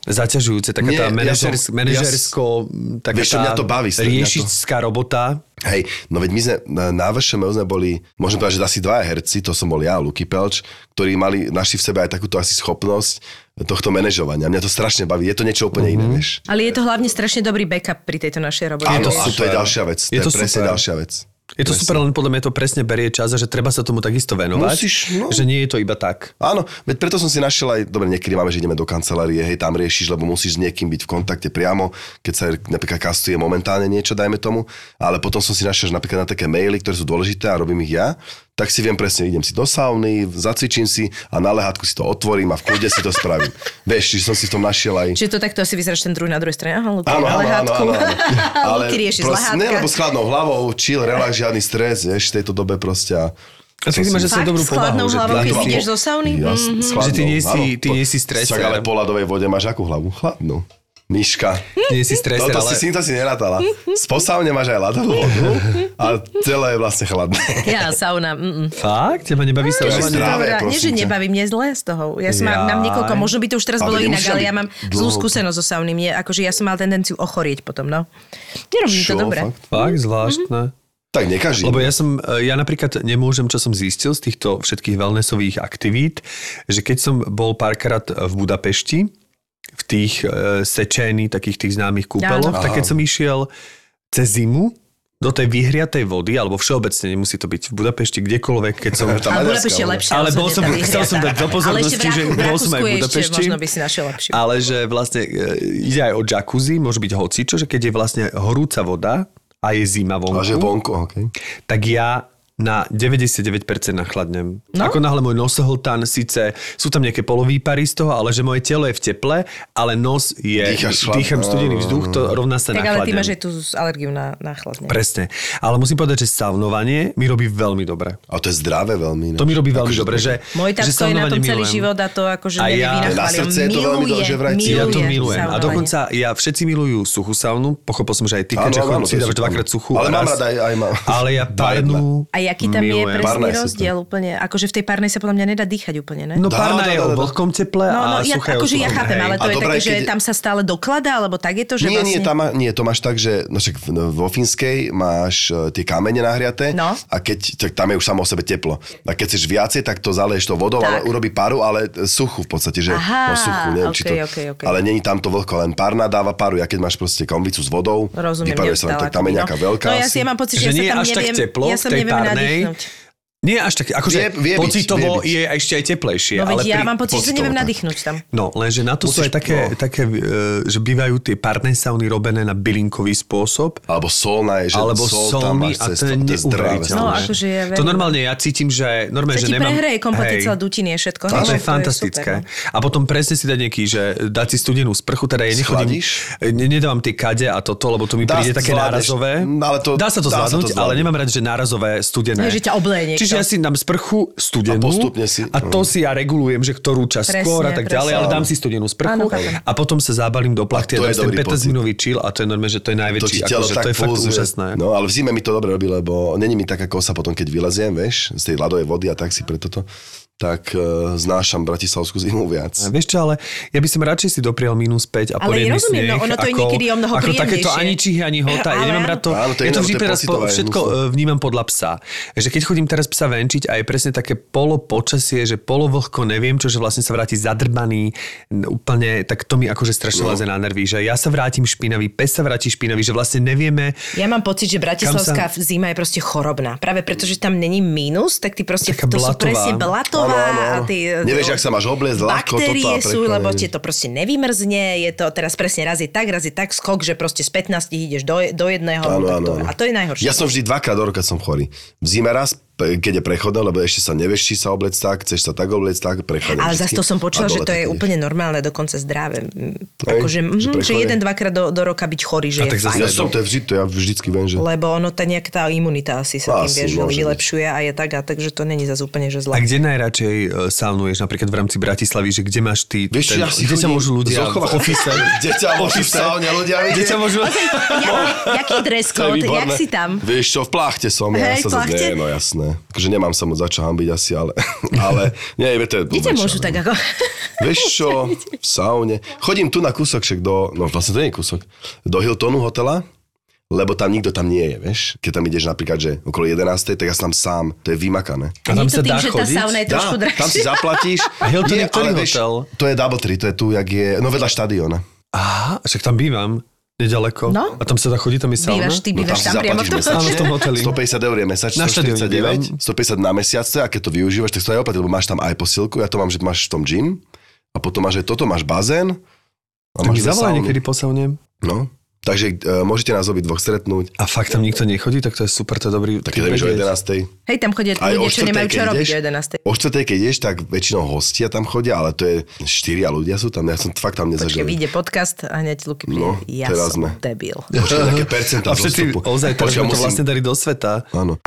Speaker 3: zaťažujúce, taká
Speaker 6: Nie,
Speaker 3: tá
Speaker 6: ja
Speaker 3: manažer,
Speaker 6: som-
Speaker 3: manažersko, taká
Speaker 6: Vieš
Speaker 3: tá
Speaker 6: mňa to baví, mňa to-
Speaker 3: robota.
Speaker 6: Hej, no veď my sme na, VŠMU sme boli, môžem povedať, že asi dvaja herci, to som bol ja, Luky Pelč, ktorí mali, našli v sebe aj takúto asi schopnosť tohto manažovania. Mňa to strašne baví, je to niečo úplne iné, vieš.
Speaker 5: Ale je to hlavne strašne dobrý backup pri tejto našej robote.
Speaker 6: Áno, a to je ďalšia vec. To
Speaker 3: Je
Speaker 6: je,
Speaker 3: to
Speaker 6: presne
Speaker 3: super.
Speaker 6: ďalšia vec.
Speaker 3: Je to
Speaker 6: Presne.
Speaker 3: super, len podľa mňa to presne berie čas a že treba sa tomu takisto venovať.
Speaker 6: Musíš, no.
Speaker 3: Že nie je to iba tak.
Speaker 6: Áno, veď preto som si našiel aj, dobre, niekedy máme, že ideme do kancelárie, hej, tam riešiš, lebo musíš s niekým byť v kontakte priamo, keď sa napríklad kastuje momentálne niečo, dajme tomu, ale potom som si našiel, že napríklad na také maily, ktoré sú dôležité a robím ich ja, tak si viem presne, idem si do sauny, zacvičím si a na lehátku si to otvorím a v kľude si to spravím. [LAUGHS] Vieš, čiže som si v tom našiel aj...
Speaker 5: Čiže to takto asi vyzeráš ten druhý na druhej strane. Aha,
Speaker 6: Áno, áno, áno, áno, áno. [LAUGHS]
Speaker 5: Ale Luky rieši z
Speaker 6: proste, ne, lebo s chladnou hlavou, chill, relax, žiadny stres, vieš, v tejto dobe proste a...
Speaker 3: A ty máš zase dobrú
Speaker 5: s chladnou
Speaker 3: povahu. Že
Speaker 5: hlavou, keď vyjdeš zo sauny?
Speaker 6: Jasne, s
Speaker 3: Že ty nie si- ty nie si streser.
Speaker 6: Však ale po ľadovej vode máš akú hlavu? Chladnú. Myška.
Speaker 3: nie si streser,
Speaker 6: Toto
Speaker 3: ale...
Speaker 6: si, to si nerátala. Z posávne máš aj ľadovú vodu a celé je vlastne chladné.
Speaker 5: Ja, sauna. Mm-mm.
Speaker 3: Fakt? Teba nebaví sa
Speaker 6: To je
Speaker 3: rovnanie?
Speaker 6: zdravé,
Speaker 5: Dobrá, nie, že nebaví, mne je zle z toho. Ja som mám, mám niekoľko, možno by to už teraz
Speaker 6: Ale
Speaker 5: bolo inak, ale ja mám zlú
Speaker 6: dlho.
Speaker 5: skúsenosť so sauny. Mne, akože ja som mal tendenciu ochorieť potom, no. Nerobím to
Speaker 6: Čo,
Speaker 5: dobre.
Speaker 6: fakt?
Speaker 3: Fakt, zvláštne.
Speaker 6: Tak nekaží.
Speaker 3: Lebo ja som, e, ja napríklad nemôžem, čo som zistil z týchto všetkých wellnessových aktivít, že keď som bol párkrát v Budapešti, v tých e, sečení, takých tých známych kúpeloch,
Speaker 6: Áno.
Speaker 3: tak keď som išiel cez zimu do tej vyhriatej vody, alebo všeobecne nemusí to byť v Budapešti, kdekoľvek, keď som...
Speaker 6: Tá
Speaker 5: Ale Budapešť je lepšia.
Speaker 3: Ale bol som-
Speaker 5: tá
Speaker 3: chcel som dať do pozornosti,
Speaker 5: Ale ešte v
Speaker 3: že bol som aj v Budapešti.
Speaker 5: Možno by si našiel lepšiu.
Speaker 3: Ale že vlastne e, ide aj o jacuzzi, môže byť hocičo, že keď je vlastne horúca voda a je zima vonku,
Speaker 6: A že vonku, okay.
Speaker 3: tak ja na 99% nachladnem.
Speaker 5: No?
Speaker 3: Ako náhle môj nosohltán, síce sú tam nejaké polovýpary z toho, ale že moje telo je v teple, ale nos je,
Speaker 6: Dýchaš
Speaker 3: dýcham studený vzduch, to rovná sa
Speaker 5: Tak ale ty
Speaker 3: nachladnem.
Speaker 5: máš aj tú alergiu na, na chladne.
Speaker 3: Presne. Ale musím povedať, že saunovanie mi robí veľmi dobre.
Speaker 6: A to je zdravé veľmi. No.
Speaker 3: To mi robí veľmi
Speaker 6: Akože
Speaker 3: dobre, že,
Speaker 5: Môj
Speaker 3: že
Speaker 5: je na tom celý
Speaker 3: milujem.
Speaker 5: život a to akože
Speaker 3: A ja-.
Speaker 6: Na srdce je to veľmi dobré, že vraj
Speaker 3: Ja to milujem. A
Speaker 5: saunovanie.
Speaker 3: dokonca ja všetci milujú suchú saunu. Pochopil som, že aj ty, keďže
Speaker 6: je
Speaker 3: dávaš dvakrát suchú.
Speaker 6: Ale
Speaker 3: a
Speaker 6: mám rada aj, aj mám.
Speaker 3: Ale ja [LAUGHS] parnú
Speaker 5: A jaký tam je
Speaker 3: milujem.
Speaker 5: presný
Speaker 6: Parná je super.
Speaker 5: rozdiel úplne? Akože v tej párnej sa podľa mňa nedá dýchať úplne, ne?
Speaker 3: No
Speaker 6: Dá,
Speaker 3: párna
Speaker 6: dá,
Speaker 3: je o vlhkom teple
Speaker 5: No, no,
Speaker 3: a
Speaker 5: ja,
Speaker 3: o
Speaker 5: akože ja chápem, ale to je
Speaker 6: dobré,
Speaker 5: také, že tam sa stále dokladá, alebo tak je to, že
Speaker 6: nie,
Speaker 5: vlastne...
Speaker 6: nie, tam, nie, to máš tak, že no však v- vo Fínskej máš e, tie kamene nahriaté
Speaker 5: No.
Speaker 6: a keď, tak tam je už samo o sebe teplo. A keď chceš viacej, tak to zaleješ to vodou,
Speaker 5: Tak.
Speaker 6: ale urobí paru, ale suchú v podstate, že
Speaker 5: Aha,
Speaker 6: no suchú, neviem, či to, ale není tam to vlhko, len parná dáva paru. Ja keď máš proste konvicu s vodou,
Speaker 5: Rozumiem,
Speaker 6: vyparuje sa len tak, tam je nejaká
Speaker 5: no.
Speaker 6: veľká
Speaker 5: No ja si ja mám pocit, že,
Speaker 3: Že
Speaker 5: ja
Speaker 3: nie
Speaker 5: sa tam
Speaker 3: až tak
Speaker 5: neviem,
Speaker 3: teplo
Speaker 5: ja sa neviem nem
Speaker 3: Nie až tak, akože
Speaker 6: Vie- vie byť,
Speaker 3: pocitovo
Speaker 6: vie byť.
Speaker 3: je ešte aj teplejšie.
Speaker 5: No veď
Speaker 3: ale
Speaker 5: ja
Speaker 3: pri-
Speaker 5: mám pocit, že
Speaker 6: pocitovo
Speaker 5: neviem
Speaker 6: tak.
Speaker 5: nadýchnuť tam.
Speaker 3: No, lenže na to sú
Speaker 6: Musíš-
Speaker 3: aj také,
Speaker 6: no.
Speaker 3: také e, že bývajú tie párne sauny robené na bylinkový spôsob,
Speaker 6: Alebo solná je, že
Speaker 3: alebo
Speaker 6: sol tam
Speaker 3: solný
Speaker 6: máš
Speaker 3: a to je
Speaker 6: je
Speaker 3: neuveriteľné.
Speaker 5: No, akože ja
Speaker 3: To normálne ja cítim, že normálne, že
Speaker 5: ti
Speaker 3: nemám...
Speaker 5: prehreje kompletne celá dutinie, všetko.
Speaker 3: To je
Speaker 5: že
Speaker 3: fantastické.
Speaker 5: no.
Speaker 3: A potom presne si dať nejaký, že dať si studenú sprchu, teda ja nechodím, nedávam tie kade a toto, lebo to mi príde také nárazové. Dá sa to zvládnuť, ale nemám rád, že nárazové studené.
Speaker 5: Že ťa obleje
Speaker 3: Čiže ja si dám sprchu studenú
Speaker 6: A postupne si-
Speaker 3: a to si ja regulujem, že ktorú čas
Speaker 5: Presne,
Speaker 3: skôr a tak ďalej, ale
Speaker 5: presne.
Speaker 3: dám si studenú
Speaker 5: Áno,
Speaker 3: sprchu
Speaker 5: chápem.
Speaker 3: a potom sa zábalím do plachty a,
Speaker 6: A to
Speaker 3: dám ten
Speaker 6: dobrý
Speaker 3: 15
Speaker 6: pocit.
Speaker 3: minútový chill a to je normálne, že to je
Speaker 6: to
Speaker 3: najväčší.
Speaker 6: ti telo
Speaker 3: Akože,
Speaker 6: tak
Speaker 3: to je fakt úžasné.
Speaker 6: No ale v zime mi to dobre robí, lebo není mi taká kosa potom, keď vyleziem, vieš, z tej ľadovej vody a tak si preto to, tak uh, znášam bratislavskú zimu viac.
Speaker 3: A Vieš čo, ale ja by som radšej si dopriel minus 5 a
Speaker 5: Ale
Speaker 3: poriadny
Speaker 5: rozumiem, no
Speaker 3: sneh,
Speaker 5: ono to je
Speaker 3: ako,
Speaker 5: niekedy o mnoho
Speaker 3: ako takéto ani čichy, ani hota. Ja
Speaker 5: Ale
Speaker 3: nemám
Speaker 5: áno.
Speaker 3: rád to,
Speaker 6: Áno, to je
Speaker 3: ja to vždy
Speaker 6: je
Speaker 3: teraz po, všetko e, vnímam podľa psa. Že keď chodím teraz psa venčiť a je presne také polo počasie, že polo vlhko, neviem čo, že vlastne sa vráti zadrbaný, úplne, tak to mi akože strašne
Speaker 6: No.
Speaker 3: leze na nervy, že ja sa vrátim špinavý, pes sa vráti špinavý, že vlastne nevieme,
Speaker 5: Ja mám pocit, že bratislavská
Speaker 3: Kam
Speaker 5: zima je proste chorobná. Práve preto, že tam není mínus, tak ty proste
Speaker 3: Taká
Speaker 5: to sú presne blatová. A ty...
Speaker 6: Nevieš, jak sa máš obliecť, ľahko toto a
Speaker 5: sú, lebo ti to proste nevymrzne, je to teraz presne raz je tak, raz je tak skok, že proste z 15 ideš do, do jedného.
Speaker 6: Áno, áno, áno.
Speaker 5: a to je najhoršie.
Speaker 6: Ja som vždy dvakrát do roka som chorý. V zime raz, keď je prechodné, lebo ešte sa nevieš, či sa oblec tak, chceš sa tak oblec tak, prechodné.
Speaker 5: Ale zase to som počula,
Speaker 6: A
Speaker 5: že to je úplne normálne, dokonca zdravé. Akože,
Speaker 6: že
Speaker 5: mhm, že jeden, dvakrát do, do roka byť chorý, že je
Speaker 3: tak zase
Speaker 5: fajn.
Speaker 6: Ja som, to je vždy, to ja vždycky viem, že...
Speaker 5: Lebo ono, tá nejaká tá imunita asi sa tým,
Speaker 6: Asi,
Speaker 5: vieš,
Speaker 6: môže byť.
Speaker 5: vylepšuje a je tak, a takže to není zase úplne, že
Speaker 3: A
Speaker 5: zlé.
Speaker 3: kde najradšej e, saunuješ napríklad v rámci Bratislavy, že kde máš ty...
Speaker 6: Vieš, čo, ja si
Speaker 3: kde ťa môžu ľudia v office... [LAUGHS]
Speaker 6: Kde ťa môžu v saune ľudia
Speaker 3: Kde ťa môžu...
Speaker 5: Ja, [LAUGHS] jaký dress code, jak si tam?
Speaker 6: Vieš čo, v pláchte som. ja sa no jasné. Takže nemám sa moc za čo hambiť asi, ale... [LAUGHS] ale nie, to je
Speaker 5: Kde ťa môžu tak ako... [LAUGHS]
Speaker 6: Vieš čo, v saune. Chodím tu na kúsok však do... No vlastne to nie je kúsok. Do Hiltonu hotela, lebo tam nikto tam nie je, vieš. Keď tam ideš napríklad, že okolo 11, tak ja som tam sám. To je vymakané.
Speaker 3: A tam
Speaker 5: je
Speaker 3: sa
Speaker 5: tým,
Speaker 3: dá
Speaker 5: tá
Speaker 3: chodiť?
Speaker 5: sauna je trošku
Speaker 6: Dá, tam si zaplatíš. [LAUGHS]
Speaker 3: A Hilton je
Speaker 6: Nie,
Speaker 3: ktorý
Speaker 6: ale vieš,
Speaker 3: hotel?
Speaker 6: To je Double Tree, to je tu, jak je... No vedľa štadióna.
Speaker 3: Aha, však tam bývam. Nedaleko.
Speaker 5: No.
Speaker 3: A tam sa dá chodiť, tam je sauna?
Speaker 5: Bývaš, ty
Speaker 6: No tam
Speaker 5: bývaš
Speaker 6: si
Speaker 5: tam priamo v
Speaker 6: zaplatíš
Speaker 5: tom
Speaker 6: mesačne.
Speaker 3: Áno, v tom hoteli.
Speaker 6: 150 eur je mesačne,
Speaker 3: Na štadióne bývam.
Speaker 6: 149, 150 na mesiac, a keď to využívaš, tak to aj oplatí, lebo máš tam aj posilku, ja to mám, že máš v tom gym, a potom máš aj toto, máš bazén, a
Speaker 3: Tak
Speaker 6: máš
Speaker 3: zavolaj niekedy po saune.
Speaker 6: No, takže uh, môžete nás obi dvoch stretnúť,
Speaker 3: A fakt tam nikto nechodí, tak to je super, to je dobrý.
Speaker 6: tak keď ideš o 11.
Speaker 5: Hej, tam chodia ľudia, čo
Speaker 6: 4:00,
Speaker 5: nemajú čo robiť o 11.
Speaker 6: O 4. keď ideš, tak väčšinou hostia tam chodia, ale to je štyria ľudia sú tam, ja som fakt tam
Speaker 5: Počkej,
Speaker 6: nezažil.
Speaker 5: vyjde podcast a hneď Luky príde.
Speaker 6: No,
Speaker 5: ja
Speaker 6: teraz
Speaker 5: som
Speaker 6: sme.
Speaker 5: debil.
Speaker 6: Počkaj, také percentá
Speaker 3: A všetci, ozaj, teraz to vlastne dali do sveta.
Speaker 6: Áno.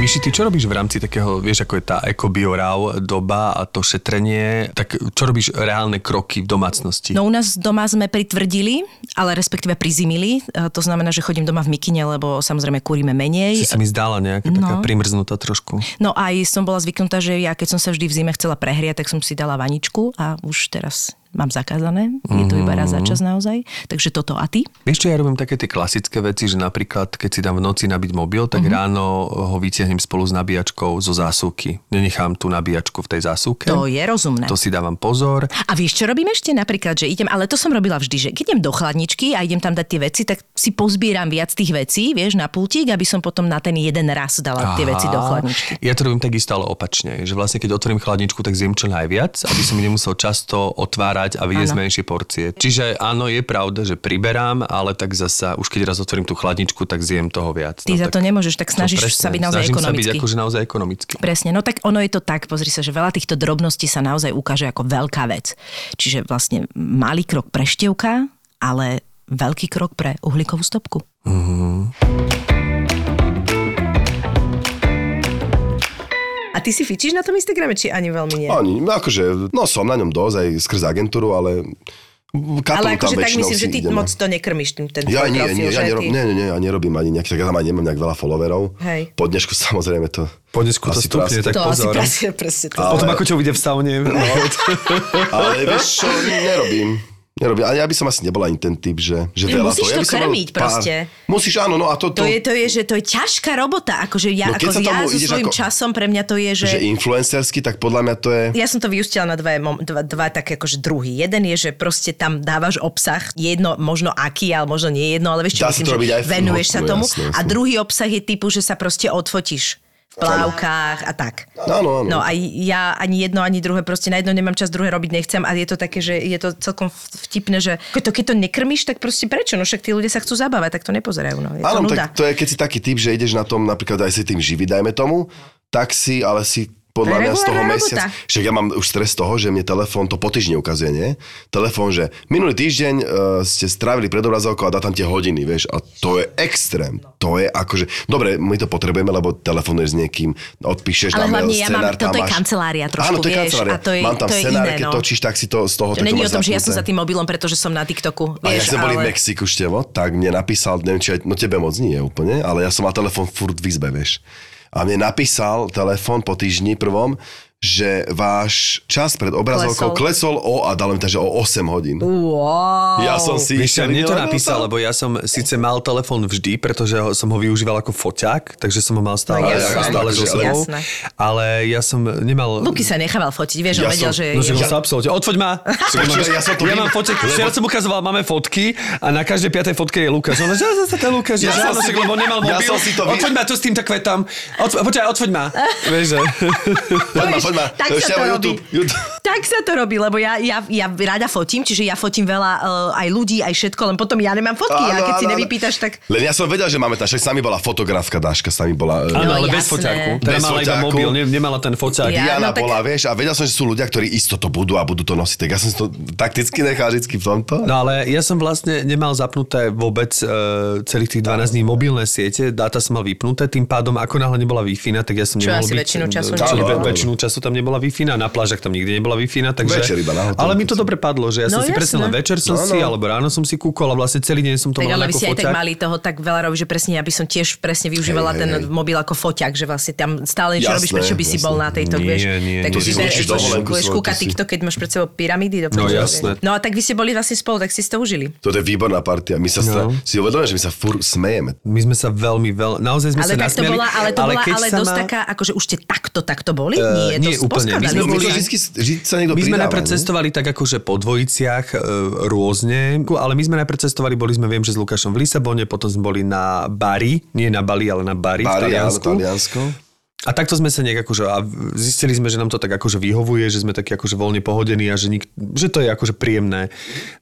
Speaker 3: Miši, ty čo robíš v rámci takého, vieš, ako je tá ekobiorav doba a to šetrenie, tak čo robíš reálne kroky v domácnosti?
Speaker 5: No u nás doma sme pritvrdili, ale respektíve prizimili. E, To znamená, že chodím doma v mikine, lebo samozrejme kúrime menej.
Speaker 3: Si sa mi zdala nejaká taká
Speaker 5: No.
Speaker 3: primrznutá trošku.
Speaker 5: No aj som bola zvyknutá, že ja keď som sa vždy v zime chcela prehriať, tak som si dala vaničku a už teraz mám zakázané. Je to iba raz za čas naozaj. Takže toto a ty?
Speaker 3: Čo, ja robím také tie klasické veci, že napríklad, keď si dám v noci nabiť mobil, tak
Speaker 5: Mhm.
Speaker 3: ráno ho vytiahnem spolu s nabíjačkou zo zásuvky. Nenechám tú nabíjačku v tej zásuvke.
Speaker 5: To je rozumné.
Speaker 3: To si dávam pozor.
Speaker 5: A vieš, čo robím ešte? Napríklad, že idem, ale to som robila vždy, že keď idem do chladničky a idem tam dať tie veci, tak si pozbieram viac tých vecí, vieš, na pultík, aby som potom na ten jeden raz dala tie veci do
Speaker 3: Aha.
Speaker 5: chladničky.
Speaker 3: Ja to robím takisto, ale opačne. Že vlastne keď otvorím chladničku, tak zjem čo najviac, aby som nemusel často otvárať a vyjesť
Speaker 5: Áno.
Speaker 3: menšie porcie. Čiže áno, je pravda, že priberám, ale tak zasa, už keď raz otvorím tú chladničku, tak zjem toho viac.
Speaker 5: Ty za to nemôžeš, tak snažíš
Speaker 3: presne,
Speaker 5: sa byť naozaj
Speaker 3: snažím sa byť akože naozaj ekonomický.
Speaker 5: Presne, no tak ono je to tak, pozri sa, že veľa týchto drobností sa naozaj ukáže ako veľká vec. Čiže vlastne malý krok pre števka, ale veľký krok pre uhlíkovú stopku. A ty si fičíš na tom Instagrame, či ani veľmi nie?
Speaker 6: Ani, no akože, no som na ňom dosť aj skrz agentúru, ale
Speaker 5: Ale akože tak myslím, že ty
Speaker 6: ideme.
Speaker 5: moc to nekrmíš tým ten
Speaker 6: Ja nie,
Speaker 5: profil,
Speaker 6: nie, ja nerob,
Speaker 5: ty...
Speaker 6: nie, nie, ja nerobím ani nejak, tak ja tam ani nemám nejak veľa followerov.
Speaker 5: Hej.
Speaker 6: Po dnešku [LAUGHS] samozrejme to...
Speaker 3: Po dnesku to
Speaker 6: asi
Speaker 3: stupne, tak
Speaker 5: To asi
Speaker 3: pozor.
Speaker 5: presne, presne to.
Speaker 6: Ale-
Speaker 3: Potom ako ťa uvidia v saune. No. [LAUGHS]
Speaker 6: Ale vieš čo, nerobím. Nerobím. A ja by som asi nebol ani ten typ, že, že veľa
Speaker 5: musíš
Speaker 6: toho. Ja
Speaker 5: to
Speaker 6: som mal
Speaker 5: krmiť proste.
Speaker 6: Musíš, áno, no a to...
Speaker 5: To je, to je, že to je ťažká robota, akože ja,
Speaker 6: No,
Speaker 5: ako ja so svojím
Speaker 6: ako-
Speaker 5: časom, pre mňa to je, že...
Speaker 6: že influencersky, tak podľa mňa to je...
Speaker 5: Ja som to vyústila na mom- dva, dva také akože druhy. Jeden je, že proste tam dávaš obsah, jedno, možno aký, ale možno nie jedno, ale vieš čo,
Speaker 6: Dá sa
Speaker 5: myslím,
Speaker 6: to
Speaker 5: že
Speaker 6: aj
Speaker 5: venuješ
Speaker 6: no,
Speaker 5: sa
Speaker 6: no,
Speaker 5: tomu.
Speaker 6: jasné,
Speaker 5: A
Speaker 6: jasné.
Speaker 5: druhý obsah je typu, že sa proste odfotíš plávkach a tak.
Speaker 6: Áno, áno.
Speaker 5: No a ja ani jedno, ani druhé, proste na jedno nemám čas, druhé robiť nechcem a je to také, že je to celkom vtipné, že keď to, keď to nekrmiš, tak proste prečo? No však tí ľudia sa chcú zabávať, tak to nepozerajú. No. Je to
Speaker 6: Áno,
Speaker 5: nuda.
Speaker 6: tak to je, keď si taký typ, že ideš na tom, napríklad aj si tým živý, dajme tomu, tak si, ale si podľa
Speaker 5: je
Speaker 6: mňa z toho
Speaker 5: regulárna
Speaker 6: mesiac...
Speaker 5: robota.
Speaker 6: Však ja mám už stres z toho, že mne telefón to po týždni ukazuje, nie? Telefón, že minulý týždeň uh, ste strávili pred obrazovkou a dá tam tie hodiny, vieš? A to je extrém. To je akože... Dobre, my to potrebujeme, lebo telefonuješ s niekým, odpíšeš
Speaker 5: Ale
Speaker 6: na mail,
Speaker 5: hlavne ja mám-
Speaker 6: scenár tam
Speaker 5: toto je
Speaker 6: máš.
Speaker 5: kancelária trošku,
Speaker 6: Áno, to je
Speaker 5: vieš,
Speaker 6: kancelária.
Speaker 5: a to je-
Speaker 6: mám tam
Speaker 5: to je
Speaker 6: scenár,
Speaker 5: iné,
Speaker 6: keď
Speaker 5: no.
Speaker 6: točíš, tak si to z toho
Speaker 5: To
Speaker 6: tak
Speaker 5: není o tom, že ja som za tým mobilom, pretože som na TikToku.
Speaker 6: A ja
Speaker 5: Vieš,
Speaker 6: sme boli v
Speaker 5: ale...
Speaker 6: Mexiku, Števo, tak mne napísal, neviem, či aj, no tebe moc nie úplne, ale ja som mal telefón furt v izbe, vieš. A mne napísal telefón po týždni prvom, že váš čas pred obrazovkou klesol, o, a dalo mi to, že o 8 hodín.
Speaker 5: Wow.
Speaker 6: Ja som si...
Speaker 3: Čo, mne to napísal,
Speaker 6: to.
Speaker 3: lebo ja som síce mal telefón vždy, pretože som ho využíval ako foťák, takže som ho mal stále,
Speaker 5: No jasné.
Speaker 3: stále so sebou. Ale ja som nemal...
Speaker 5: Luky sa nechával fotiť, vieš, on
Speaker 6: Ja
Speaker 5: vedel,
Speaker 6: som-
Speaker 5: že...
Speaker 3: No, že on sa absolútne. Odfoď ma! [LAUGHS]
Speaker 6: Ja som to
Speaker 3: ja mám fotek, včera som ukazoval, máme fotky a na každej piatej fotke je Lukáš. On že zase ten Lukáš,
Speaker 6: Ja
Speaker 3: ja
Speaker 6: som si-
Speaker 3: lebo nemal
Speaker 6: ja
Speaker 3: mobil.
Speaker 6: som si to
Speaker 3: Odfoď ma tu s kvetom. Odfoď, počkaj, odfoď ma. [LAUGHS] Vieš, že...
Speaker 6: Poď ma,
Speaker 5: tak sa to robí.
Speaker 6: YouTube. YouTube.
Speaker 5: Tak sa to robí, lebo ja, ja, ja rada fotím, čiže ja fotím veľa uh, aj ľudí, aj všetko, len potom ja nemám fotky a keď si nevypýtaš, tak...
Speaker 6: Len ja som vedel, že máme tam, však s nami bola fotografka Dáška, s nami bola... e,
Speaker 3: Áno,
Speaker 5: No,
Speaker 3: ale bez
Speaker 5: jasné.
Speaker 3: foťáku. Teda
Speaker 6: Bez
Speaker 3: mala iba
Speaker 6: foťáku.
Speaker 3: mobil, ne, nemala ten foťák.
Speaker 5: Ja-
Speaker 6: Diana
Speaker 5: no tak-
Speaker 6: bola, vieš, a vedel som, že sú ľudia, ktorí isto to budú a budú to nosiť. Tak ja som to takticky nechal vždy v tomto.
Speaker 3: No ale ja som vlastne nemal zapnuté vôbec uh, celých tých 12 dní mobilné siete, dáta som mal vypnuté, tým pádom ako náhle nebola wi tak ja som
Speaker 5: Čo
Speaker 3: nemohol
Speaker 5: asi
Speaker 3: byť...
Speaker 5: väčšinu času
Speaker 3: väčšinu času tam nebola wi na plážach tam nikdy nebola wi takže...
Speaker 6: Večer iba na hoteli,
Speaker 3: ale mi to
Speaker 6: som-
Speaker 3: dobre padlo, že ja som
Speaker 5: No
Speaker 3: si presne
Speaker 5: jasné.
Speaker 3: len večer som
Speaker 6: No,
Speaker 3: si,
Speaker 6: no.
Speaker 3: alebo ráno som si kúkol a vlastne celý deň som to
Speaker 5: Tak
Speaker 3: mal
Speaker 5: ale vy si aj tak mali toho tak veľa robiť, že presne ja by som tiež presne využívala
Speaker 6: hej,
Speaker 5: ten
Speaker 6: hej.
Speaker 5: mobil ako foťak, že vlastne tam stále niečo robíš, prečo by si bol na tejto,
Speaker 3: Nie,
Speaker 5: vieš.
Speaker 3: nie,
Speaker 5: tak
Speaker 3: To si
Speaker 5: budeš, kúkať
Speaker 6: to si-
Speaker 5: TikTok, keď máš pred sebou pyramídy.
Speaker 3: No, jasné.
Speaker 5: No a tak vy ste boli vlastne spolu, tak si to užili.
Speaker 6: Toto je výborná partia. My sa
Speaker 3: No.
Speaker 6: si uvedomujeme, že my sa fur smejeme.
Speaker 3: My sme sa veľmi, veľmi, naozaj sme
Speaker 5: Ale
Speaker 3: sa
Speaker 5: tak to
Speaker 3: nasmiali.
Speaker 5: bola, ale to bola ale dosť taká, akože už ste takto, takto boli?
Speaker 3: Eh,
Speaker 5: nie,
Speaker 3: nie úplne. My sme
Speaker 6: No,
Speaker 3: boli-
Speaker 6: vždy, vždy sa niekto
Speaker 3: My sme najprv
Speaker 6: nie?
Speaker 3: cestovali tak akože po dvojiciach e, rôzne, ale my sme najprv cestovali, boli sme, viem, že s Lukášom v Lisabone, potom sme boli na Bari, nie na Bali, ale na Bari, v
Speaker 6: Bari, áno,
Speaker 3: Taliansku.
Speaker 6: Taliansko.
Speaker 3: A takto sme sa nejak akože, a zistili sme, že nám to tak akože vyhovuje, že sme takí akože voľne pohodení a že, nik, že to je akože príjemné.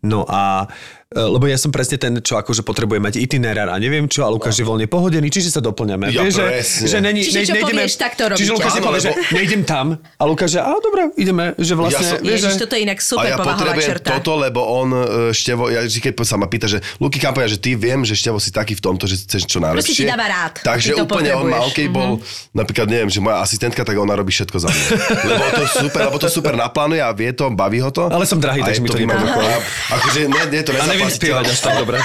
Speaker 3: No a e, lebo ja som presne ten, čo akože potrebuje mať itinerár a neviem čo, a Lukáš je voľne pohodený, čiže sa doplňame.
Speaker 6: Ja,
Speaker 3: Vieš, že, že není,
Speaker 5: Čiže čo povieš, tak to
Speaker 3: Čiže
Speaker 5: robíte.
Speaker 3: Lukáš si
Speaker 6: Áno,
Speaker 3: povie, že nejdem tam. A Lukáš, že á, dobre, ideme. Že vlastne,
Speaker 6: Ja som-
Speaker 3: vieš,
Speaker 5: Ježiš,
Speaker 3: že...
Speaker 5: toto je inak
Speaker 6: A
Speaker 5: super
Speaker 6: ja
Speaker 5: povahová
Speaker 6: potrebujem
Speaker 5: črta.
Speaker 6: toto, lebo on, e, Števo, ja vždy, keď sa ma pýta, že Luky, kam povedať, že ty viem, že Števo si taký v tomto, že chceš čo najlepšie.
Speaker 5: ti dáva rád.
Speaker 6: Takže
Speaker 5: Ty to
Speaker 6: úplne on má,
Speaker 5: potrebuješ.
Speaker 6: OK, bol, napríklad, neviem, že moja asistentka, tak ona robí všetko za mňa. [LAUGHS] lebo to super, lebo to super naplánuje a vie to, baví ho to.
Speaker 3: Ale som drahý,
Speaker 6: A
Speaker 3: takže mi to.
Speaker 6: A- [LAUGHS] Akože, nie, nie, to
Speaker 3: A neviem spievať až tak [LAUGHS] dobre.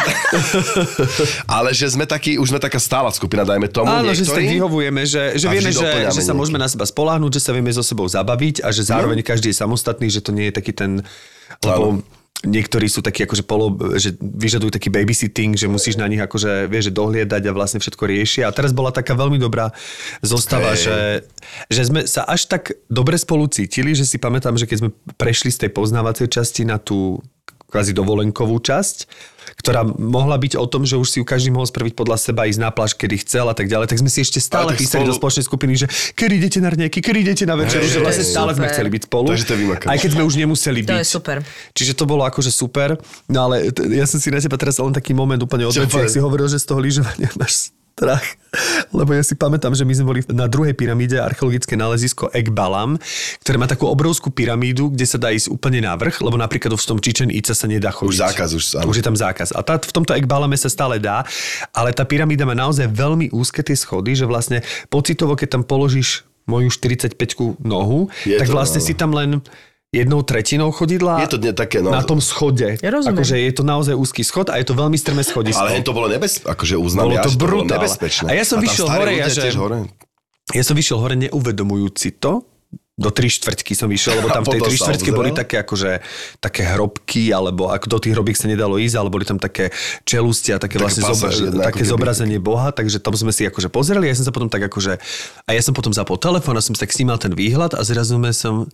Speaker 6: Ale že sme takí, už sme taká stála skupina, dajme tomu
Speaker 3: Áno, že si tak vyhovujeme, že, že vieme, že, že sa môžeme na seba spoláhnuť, že sa vieme so sebou zabaviť a že zároveň
Speaker 6: No.
Speaker 3: každý je samostatný, že to nie je taký ten... Lebo niektorí sú takí akože polo, že vyžadujú taký babysitting, že musíš na nich akože, vieš, že dohliadať a vlastne všetko riešia. A teraz bola taká veľmi dobrá zostava,
Speaker 6: Hej.
Speaker 3: že, že sme sa až tak dobre spolu cítili, že si pamätám, že keď sme prešli z tej poznávacej časti na tú kvázi dovolenkovú časť, ktorá mohla byť o tom, že už si ju každý mohol spraviť podľa seba, ísť na pláž, kedy chcel a tak ďalej, tak sme si ešte stále písali
Speaker 6: spolu-
Speaker 3: do spoločnej skupiny, že kedy idete na raňajky, kedy idete na večeru, že vlastne stále sme
Speaker 5: super.
Speaker 3: chceli byť spolu.
Speaker 6: Takže to je.
Speaker 3: Aj keď sme už nemuseli
Speaker 5: To
Speaker 3: byť.
Speaker 5: je super.
Speaker 3: Čiže to bolo akože super. No ale t- ja som si na teba teraz len taký moment úplne
Speaker 6: povedz?
Speaker 3: si hovoril, že z toho lyžovania máš strach. [LAUGHS] Lebo ja si pamätám, že my sme boli na druhej pyramíde archeologické nálezisko Ekbalam, ktoré má takú obrovskú pyramídu, kde sa dá ísť úplne na vrch, lebo napríklad v tom Chichen Itza sa nedá chodiť.
Speaker 6: Už zákaz, už áno.
Speaker 3: Už je tam zákaz. A tá, v tomto Ekbalame sa stále dá, ale tá pyramída má naozaj veľmi úzke tie schody, že vlastne pocitovo, keď tam položíš moju 45 nohu,
Speaker 6: Je
Speaker 3: tak
Speaker 6: to,
Speaker 3: vlastne
Speaker 6: áno.
Speaker 3: si tam len jednou tretinou chodidla
Speaker 6: Je to nie také, no.
Speaker 3: na tom schode.
Speaker 5: Ja rozumiem.
Speaker 3: Akože je to naozaj úzky schod a je to veľmi strmé schodisko.
Speaker 6: Ale to bolo nebezpečné, akože uznám
Speaker 3: Bolo
Speaker 6: ja,
Speaker 3: to
Speaker 6: že to bolo
Speaker 3: brutál.
Speaker 6: nebezpečné.
Speaker 3: A ja som
Speaker 6: tam
Speaker 3: vyšiel hore, ja že-
Speaker 6: hore.
Speaker 3: Ja som vyšiel hore neuvedomujúci to, do tri štvrťky som vyšiel, lebo tam v tej tri
Speaker 6: sa
Speaker 3: štvrťky boli také akože také hrobky, alebo ako do tých hrobiek sa nedalo ísť, ale boli tam také čelusti a také,
Speaker 6: Také
Speaker 3: vlastne zobra-
Speaker 6: jedna,
Speaker 3: také zobrazenie Boha, takže tam sme si akože pozreli, ja som sa potom tak akože, a ja som potom zapol telefón a som si tak snímal ten výhľad a zrazu sme som,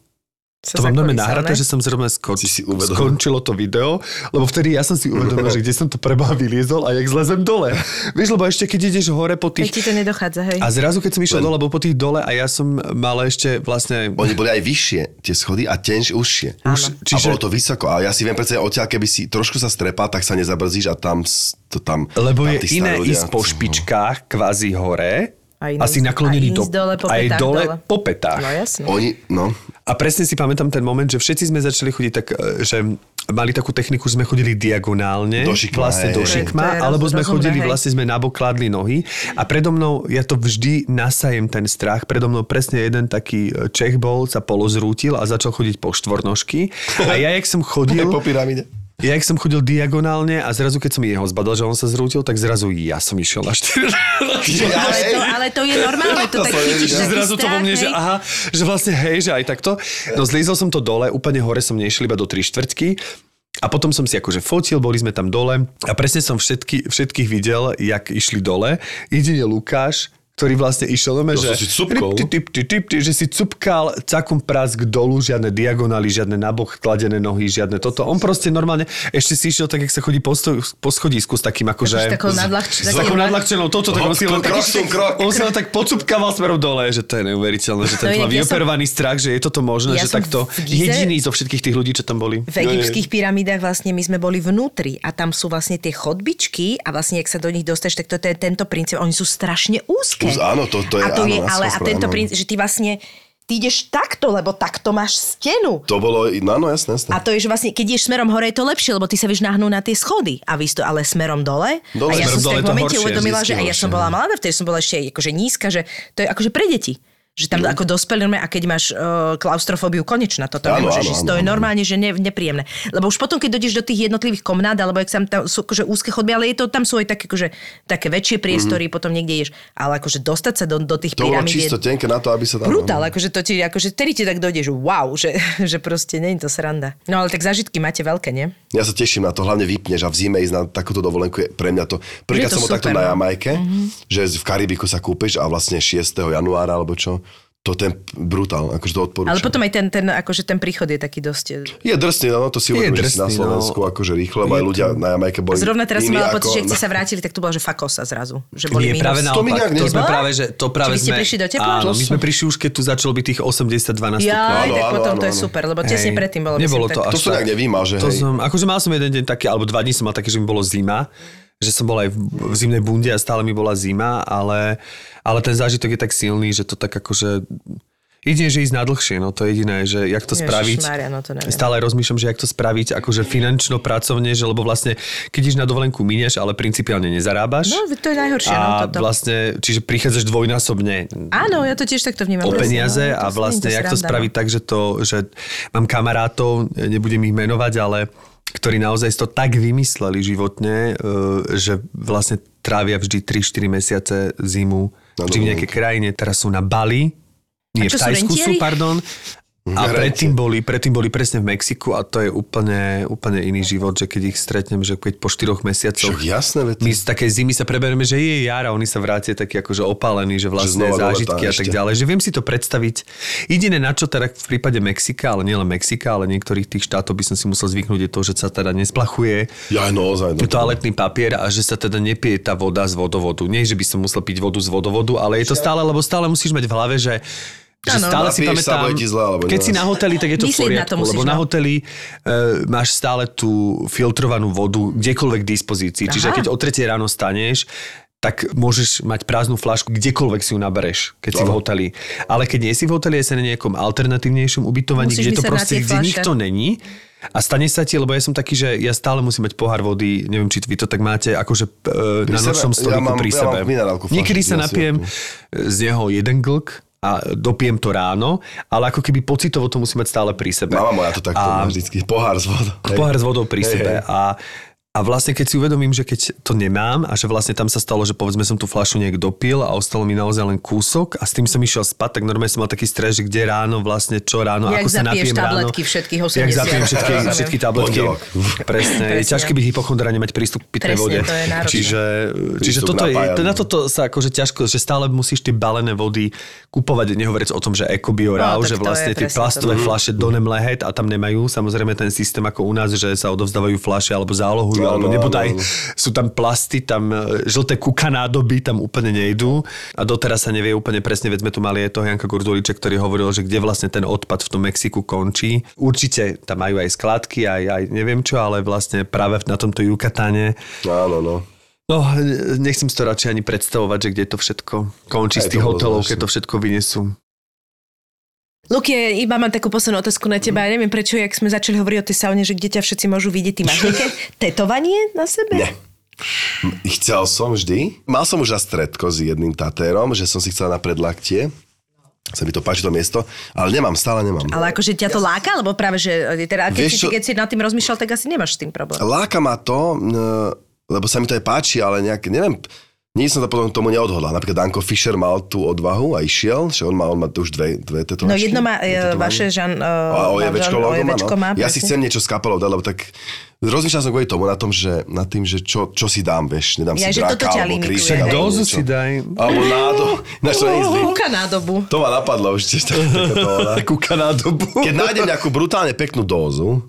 Speaker 3: to mám normálne nahraté, že som zrovna sko-
Speaker 6: Si uvedomil.
Speaker 3: skončilo to video, lebo vtedy ja som si uvedomil, [LAUGHS] že kde som to preba vyliezol a jak zlezem dole. Vieš, lebo ešte keď ideš hore po tých...
Speaker 5: ti to nedochádza, hej.
Speaker 3: A zrazu, keď som išiel
Speaker 6: Len-
Speaker 3: dole, bol po tých dole a ja som mal ešte vlastne...
Speaker 6: Oni boli aj vyššie, tie schody, a tenž užšie.
Speaker 5: Áno.
Speaker 6: A bolo to vysoko. A ja si viem predstaviť, odtiaľ, keby si trošku sa strepal, tak sa nezabrzíš a tam to tam...
Speaker 3: Lebo
Speaker 6: tam
Speaker 3: je iné
Speaker 6: ľudia-
Speaker 3: ísť po špičkách, kvázi hore,
Speaker 5: A iné
Speaker 3: a si
Speaker 5: ísť-
Speaker 3: naklonený do...
Speaker 5: dole po
Speaker 3: aj dole
Speaker 5: dole.
Speaker 3: po petách.
Speaker 5: No jasne.
Speaker 6: Oni, no,
Speaker 3: A presne si pamätám ten moment, že všetci sme začali chodiť tak, e, že mali takú techniku, že sme chodili diagonálne,
Speaker 6: Do šikma,
Speaker 3: vlastne
Speaker 6: hej,
Speaker 3: do
Speaker 6: hej.
Speaker 3: šikma,
Speaker 5: roz-
Speaker 3: alebo sme
Speaker 5: rozumné,
Speaker 3: chodili,
Speaker 5: hej.
Speaker 3: vlastne sme nabok kladli nohy a predo mnou, ja to vždy nasajem ten strach, predo mnou presne jeden taký e, Čech bol, sa polozrútil a začal chodiť po štvornožky a ja, jak som chodil, [LAUGHS]
Speaker 6: po pyramíde.
Speaker 3: Ja, jak som chodil diagonálne a zrazu, keď som jeho zbadal, že on sa zrútil, tak zrazu ja som išiel na štyri. [LAUGHS]
Speaker 5: Ale to, ale to je normálne, [LAUGHS] to tak chytíš taký
Speaker 3: zrazu to vo mne, že aha, že vlastne hej, že aj takto. No zlízol som to dole, úplne hore som nešiel iba do tri štvrťky. A potom som si akože fotil, boli sme tam dole a presne som všetky, všetkých videl, jak išli dole. Jedine Lukáš, ktorý vlastne išiel, no, že,
Speaker 6: si cupkol.
Speaker 3: Typ, typ, typ, typ, typ, že si cupkal cakum prask dolu, žiadne diagonály, žiadne nabok kladené nohy, žiadne toto. On proste normálne, ešte si išiel tak, jak sa chodí po, sto, po schodisku s takým akože...
Speaker 5: S takou nadľahč-
Speaker 3: S takou nadľahčenou toto, tak on si len tak, on si len tak pocupkával smerom dole, že to je neuveriteľné, že ten
Speaker 5: No,
Speaker 3: má vyoperovaný strach, že je toto možné, že takto jediný zo všetkých tých ľudí, čo tam boli.
Speaker 5: V egyptských pyramídach vlastne my sme boli vnútri a tam sú vlastne tie chodbičky a vlastne, ak sa do nich dostaneš, tak to je ten- tento princíp, oni sú strašne úzke.
Speaker 6: Úz- áno, to- to je-
Speaker 5: a to
Speaker 6: áno,
Speaker 5: je, ale a tento
Speaker 6: áno.
Speaker 5: princíp, že ty vlastne, ty ideš takto, lebo takto máš stenu.
Speaker 6: To bolo, no, no jasné, jasné.
Speaker 5: A to je, že vlastne, keď ideš smerom hore, je to lepšie, lebo ty sa vieš nahnúť na tie schody. A vy to, ale smerom dole.
Speaker 6: Dole,
Speaker 5: a ja
Speaker 3: smerom
Speaker 5: som si tak momente
Speaker 3: horšie,
Speaker 5: uvedomila, že a ja som
Speaker 6: horšie,
Speaker 5: bola mladá, vtedy som bola ešte akože nízka, že to je akože pre deti. Že tam ako dospelí normálne, a keď máš uh, klaustrofóbiu konečná, toto
Speaker 6: Áno,
Speaker 5: nemôžeš
Speaker 6: áno,
Speaker 5: ísť. To je normálne, že ne, nepríjemné. Lebo už potom, keď dojdeš do tých jednotlivých komnát, alebo ak sa tam sú akože úzke chodby, ale je to, tam sú aj také, akože, také väčšie priestory, potom niekde ideš. Ale akože dostať sa do, do tých
Speaker 6: to
Speaker 5: pyramíd je
Speaker 6: čisto tenké na to, aby sa tam...
Speaker 5: brutál, akože to ti, akože tedy ti tak dojdeš, wow, [LAUGHS] že, že proste nie je to sranda. No ale tak zažitky máte veľké, nie?
Speaker 6: Ja sa teším na to, hlavne vypneš a v zime ísť na takúto dovolenku je pre mňa to... Prvýkrát
Speaker 5: Je to
Speaker 6: som bol takto na
Speaker 5: no.
Speaker 6: Jamajke, že v Karibiku sa kúpiš a vlastne 6. januára alebo čo, to ten brutál, akože to odporúčam.
Speaker 5: Ale potom aj ten, ten, akože ten príchod je taký dosť...
Speaker 6: Je drsný, no to si
Speaker 3: Je
Speaker 6: uvedomíš, že si na
Speaker 3: no.
Speaker 6: Slovensku akože rýchlo, aj ľudia na Jamajke boli
Speaker 5: Zrovna teraz som mala pocit, že keď ste sa vrátili, tak to bolo, že fakosa zrazu. Že boli
Speaker 3: Nie,
Speaker 5: minus.
Speaker 3: práve
Speaker 6: To mi
Speaker 3: naopak.
Speaker 6: nejak
Speaker 3: To sme práve, že to práve
Speaker 5: Či vy ste
Speaker 3: sme...
Speaker 5: prišli do tepla?
Speaker 3: Áno,
Speaker 5: To
Speaker 3: my sme prišli už, keď tu začalo byť tých 82 na
Speaker 5: Ja,
Speaker 6: Áno,
Speaker 5: tak
Speaker 6: áno,
Speaker 5: potom
Speaker 6: áno,
Speaker 5: to je
Speaker 6: áno.
Speaker 5: super, lebo tesne predtým bolo.
Speaker 3: Nebolo to
Speaker 6: To som nejak nevnímal, že
Speaker 3: To som, akože mal som jeden deň taký, alebo dva dní som mal také, že mi bolo zima, že som bol aj v, zimnej bunde a stále mi bola zima, ale, ale ten zážitok je tak silný, že to tak akože... Jedine, že ísť na dlhšie, no to je jediné, že jak to spraviť.
Speaker 5: Ježišmária, no to neviem.
Speaker 3: Stále rozmýšľam, že jak to spraviť, akože finančno, pracovne, že lebo vlastne, keď ideš na dovolenku, minieš, ale principiálne nezarábaš.
Speaker 5: No, to je najhoršie, no,
Speaker 3: a
Speaker 5: toto.
Speaker 3: vlastne, čiže prichádzaš dvojnásobne
Speaker 5: Áno, ja to tiež takto vnímam.
Speaker 3: o peniaze
Speaker 5: no,
Speaker 3: a
Speaker 5: to
Speaker 3: vlastne,
Speaker 5: je
Speaker 3: jak to
Speaker 5: sranda,
Speaker 3: spraviť
Speaker 5: no.
Speaker 3: tak, že to, že mám kamarátov, nebudem ich menovať, ale ktorí naozaj to tak vymysleli životne, e, že vlastne trávia vždy 3-4 mesiace zimu vždy v nejakej krajine. Teraz sú na Bali, nie v Tajsku sú, pardon. A predtým boli, predtým boli presne v Mexiku a to je úplne, úplne iný život, že keď ich stretnem, že keď po 4 mesiacoch
Speaker 6: Však jasné, veď.
Speaker 3: my z takej zimy sa preberieme, že je jar a oni sa vrátia takí akože opálení, že vlastne
Speaker 6: znova do leta
Speaker 3: zážitky a tak ďalej. Že viem si to predstaviť. Jediné na čo teda v prípade Mexika, ale nielen Mexika, ale niektorých tých štátov by som si musel zvyknúť je to, že sa teda nesplachuje
Speaker 6: Ja, no, ozaj. No,
Speaker 3: toaletný papier a že sa teda nepije tá voda z vodovodu. Nie, že by som musel piť vodu z vodovodu, ale je to stále, lebo stále musíš mať v hlave, že že
Speaker 5: Áno.
Speaker 3: stále si pamätám,
Speaker 6: ti zle, alebo
Speaker 3: keď si na hoteli, tak je to
Speaker 5: Myslieť
Speaker 3: v
Speaker 5: na
Speaker 3: poriadku,
Speaker 5: to musíš,
Speaker 3: lebo
Speaker 5: no.
Speaker 3: na hoteli e, máš stále tú filtrovanú vodu kdekoľvek k dispozícii. Čiže
Speaker 5: Aha.
Speaker 3: keď o 3 ráno staneš, tak môžeš mať prázdnu flašku, kdekoľvek si ju nabereš, keď si v hoteli. Ale keď nie si v hoteli, je sa na nejakom alternatívnejšom ubytovaní,
Speaker 5: Musíš
Speaker 3: kde to
Speaker 5: na
Speaker 3: proste kde nikto není. A stane sa ti, lebo ja som taký, že ja stále musím mať pohár vody, neviem, či vy to tak máte, akože e, na
Speaker 6: sebe?
Speaker 3: nočnom
Speaker 6: Ja
Speaker 3: stoliku
Speaker 6: mám-
Speaker 3: pri
Speaker 6: ja
Speaker 3: sebe.
Speaker 6: v
Speaker 3: Niekedy sa
Speaker 6: ja
Speaker 3: napijem z neho jeden glk a dopiem to ráno, ale ako keby pocitovo to musím mať stále pri sebe.
Speaker 6: Mama moja to takto
Speaker 3: A-
Speaker 6: má vždycky. Pohár z vodou.
Speaker 3: Pohár s vodou pri
Speaker 6: Hej,
Speaker 3: sebe.
Speaker 6: hej.
Speaker 3: A, a vlastne keď si uvedomím, že keď to nemám a že vlastne tam sa stalo, že povedzme som tú fľašu nejak dopil a ostalo mi naozaj len kúsok a s tým som išiel spať, tak normálne som mal taký stres, že kde ráno vlastne, čo ráno,
Speaker 5: Jak
Speaker 3: ako sa napiem ráno.
Speaker 5: tabletky všetkých 80.
Speaker 3: Jak zapijem všetky, [LAUGHS] všetky tabletky.
Speaker 6: Pondelok.
Speaker 3: Presne. Je
Speaker 5: Presne.
Speaker 3: ťažké byť hypochondra, nemať prístup k pitnej
Speaker 5: Presne,
Speaker 3: vode.
Speaker 5: to je náročné.
Speaker 3: Čiže, čiže
Speaker 6: Prístup
Speaker 3: toto je, to, na toto sa akože ťažko, že stále musíš tie balené vody kupovať, nehovoriac o tom, že EcoBio
Speaker 5: No,
Speaker 3: že vlastne tie
Speaker 5: presne
Speaker 3: plastové
Speaker 5: to.
Speaker 3: fľaše do Nemlehet a tam nemajú samozrejme ten systém ako u nás, že sa odovzdávajú fľaše alebo zálohujú, alebo
Speaker 6: áno,
Speaker 3: nebodaj
Speaker 6: áno.
Speaker 3: sú tam plasty, tam e, žlté kukanádoby tam úplne nejdú a doteraz sa nevie úplne presne, veď sme tu mali aj toho Janka Gurduliča, ktorý hovoril, že kde vlastne ten odpad v tom Mexiku končí. Určite tam majú aj skladky, aj, aj neviem čo, ale vlastne práve na tomto Jukatáne
Speaker 6: Áno, no.
Speaker 3: No, nechcem si to radšej ani predstavovať, že kde to všetko končí
Speaker 6: Aj
Speaker 3: z tých hotelov, keď to všetko vynesú.
Speaker 5: Luky, iba mám takú poslednú otázku na teba. Ja neviem prečo, jak sme začali hovoriť o tej saune, že kde ťa všetci môžu vidieť. Ty máš nejaké [LAUGHS] tetovanie na sebe?
Speaker 6: Nie. Chcel som vždy. Mal som už stredko s jedným tatérom, že som si chcel na predlaktie. Sa mi to páči to miesto, ale nemám, stále nemám.
Speaker 5: Ale akože ťa to láka, lebo práve, že teda, keď,
Speaker 6: Vieš
Speaker 5: si, keď si nad tým rozmýšľal, tak asi nemáš s tým problém.
Speaker 6: Láka ma to, lebo sa mi to aj páči, ale nejak, neviem, Nič som sa potom k tomu neodhodlal. Napríklad Danko Fischer mal tú odvahu a išiel, že on má, on má už dve, dve tetovačky.
Speaker 5: No jedno má e, vaše Žan...
Speaker 6: A ojevečko logo má,
Speaker 5: ojevečko
Speaker 6: no.
Speaker 5: má,
Speaker 6: Ja si chcem niečo s kapelou dať, lebo tak rozmýšľal som kvôli tomu, na tom, že, nad tým, že čo, čo si dám, vieš, nedám
Speaker 5: Ja,
Speaker 6: si draka, alebo
Speaker 5: hej.
Speaker 6: alebo
Speaker 3: Dozu si daj.
Speaker 6: Alebo nádo. Na čo nie.
Speaker 5: Kúka nádobu.
Speaker 6: To ma napadlo už tiež. [LAUGHS]
Speaker 3: Kúka na dobu.
Speaker 6: Keď nájdem nejakú brutálne peknú dózu,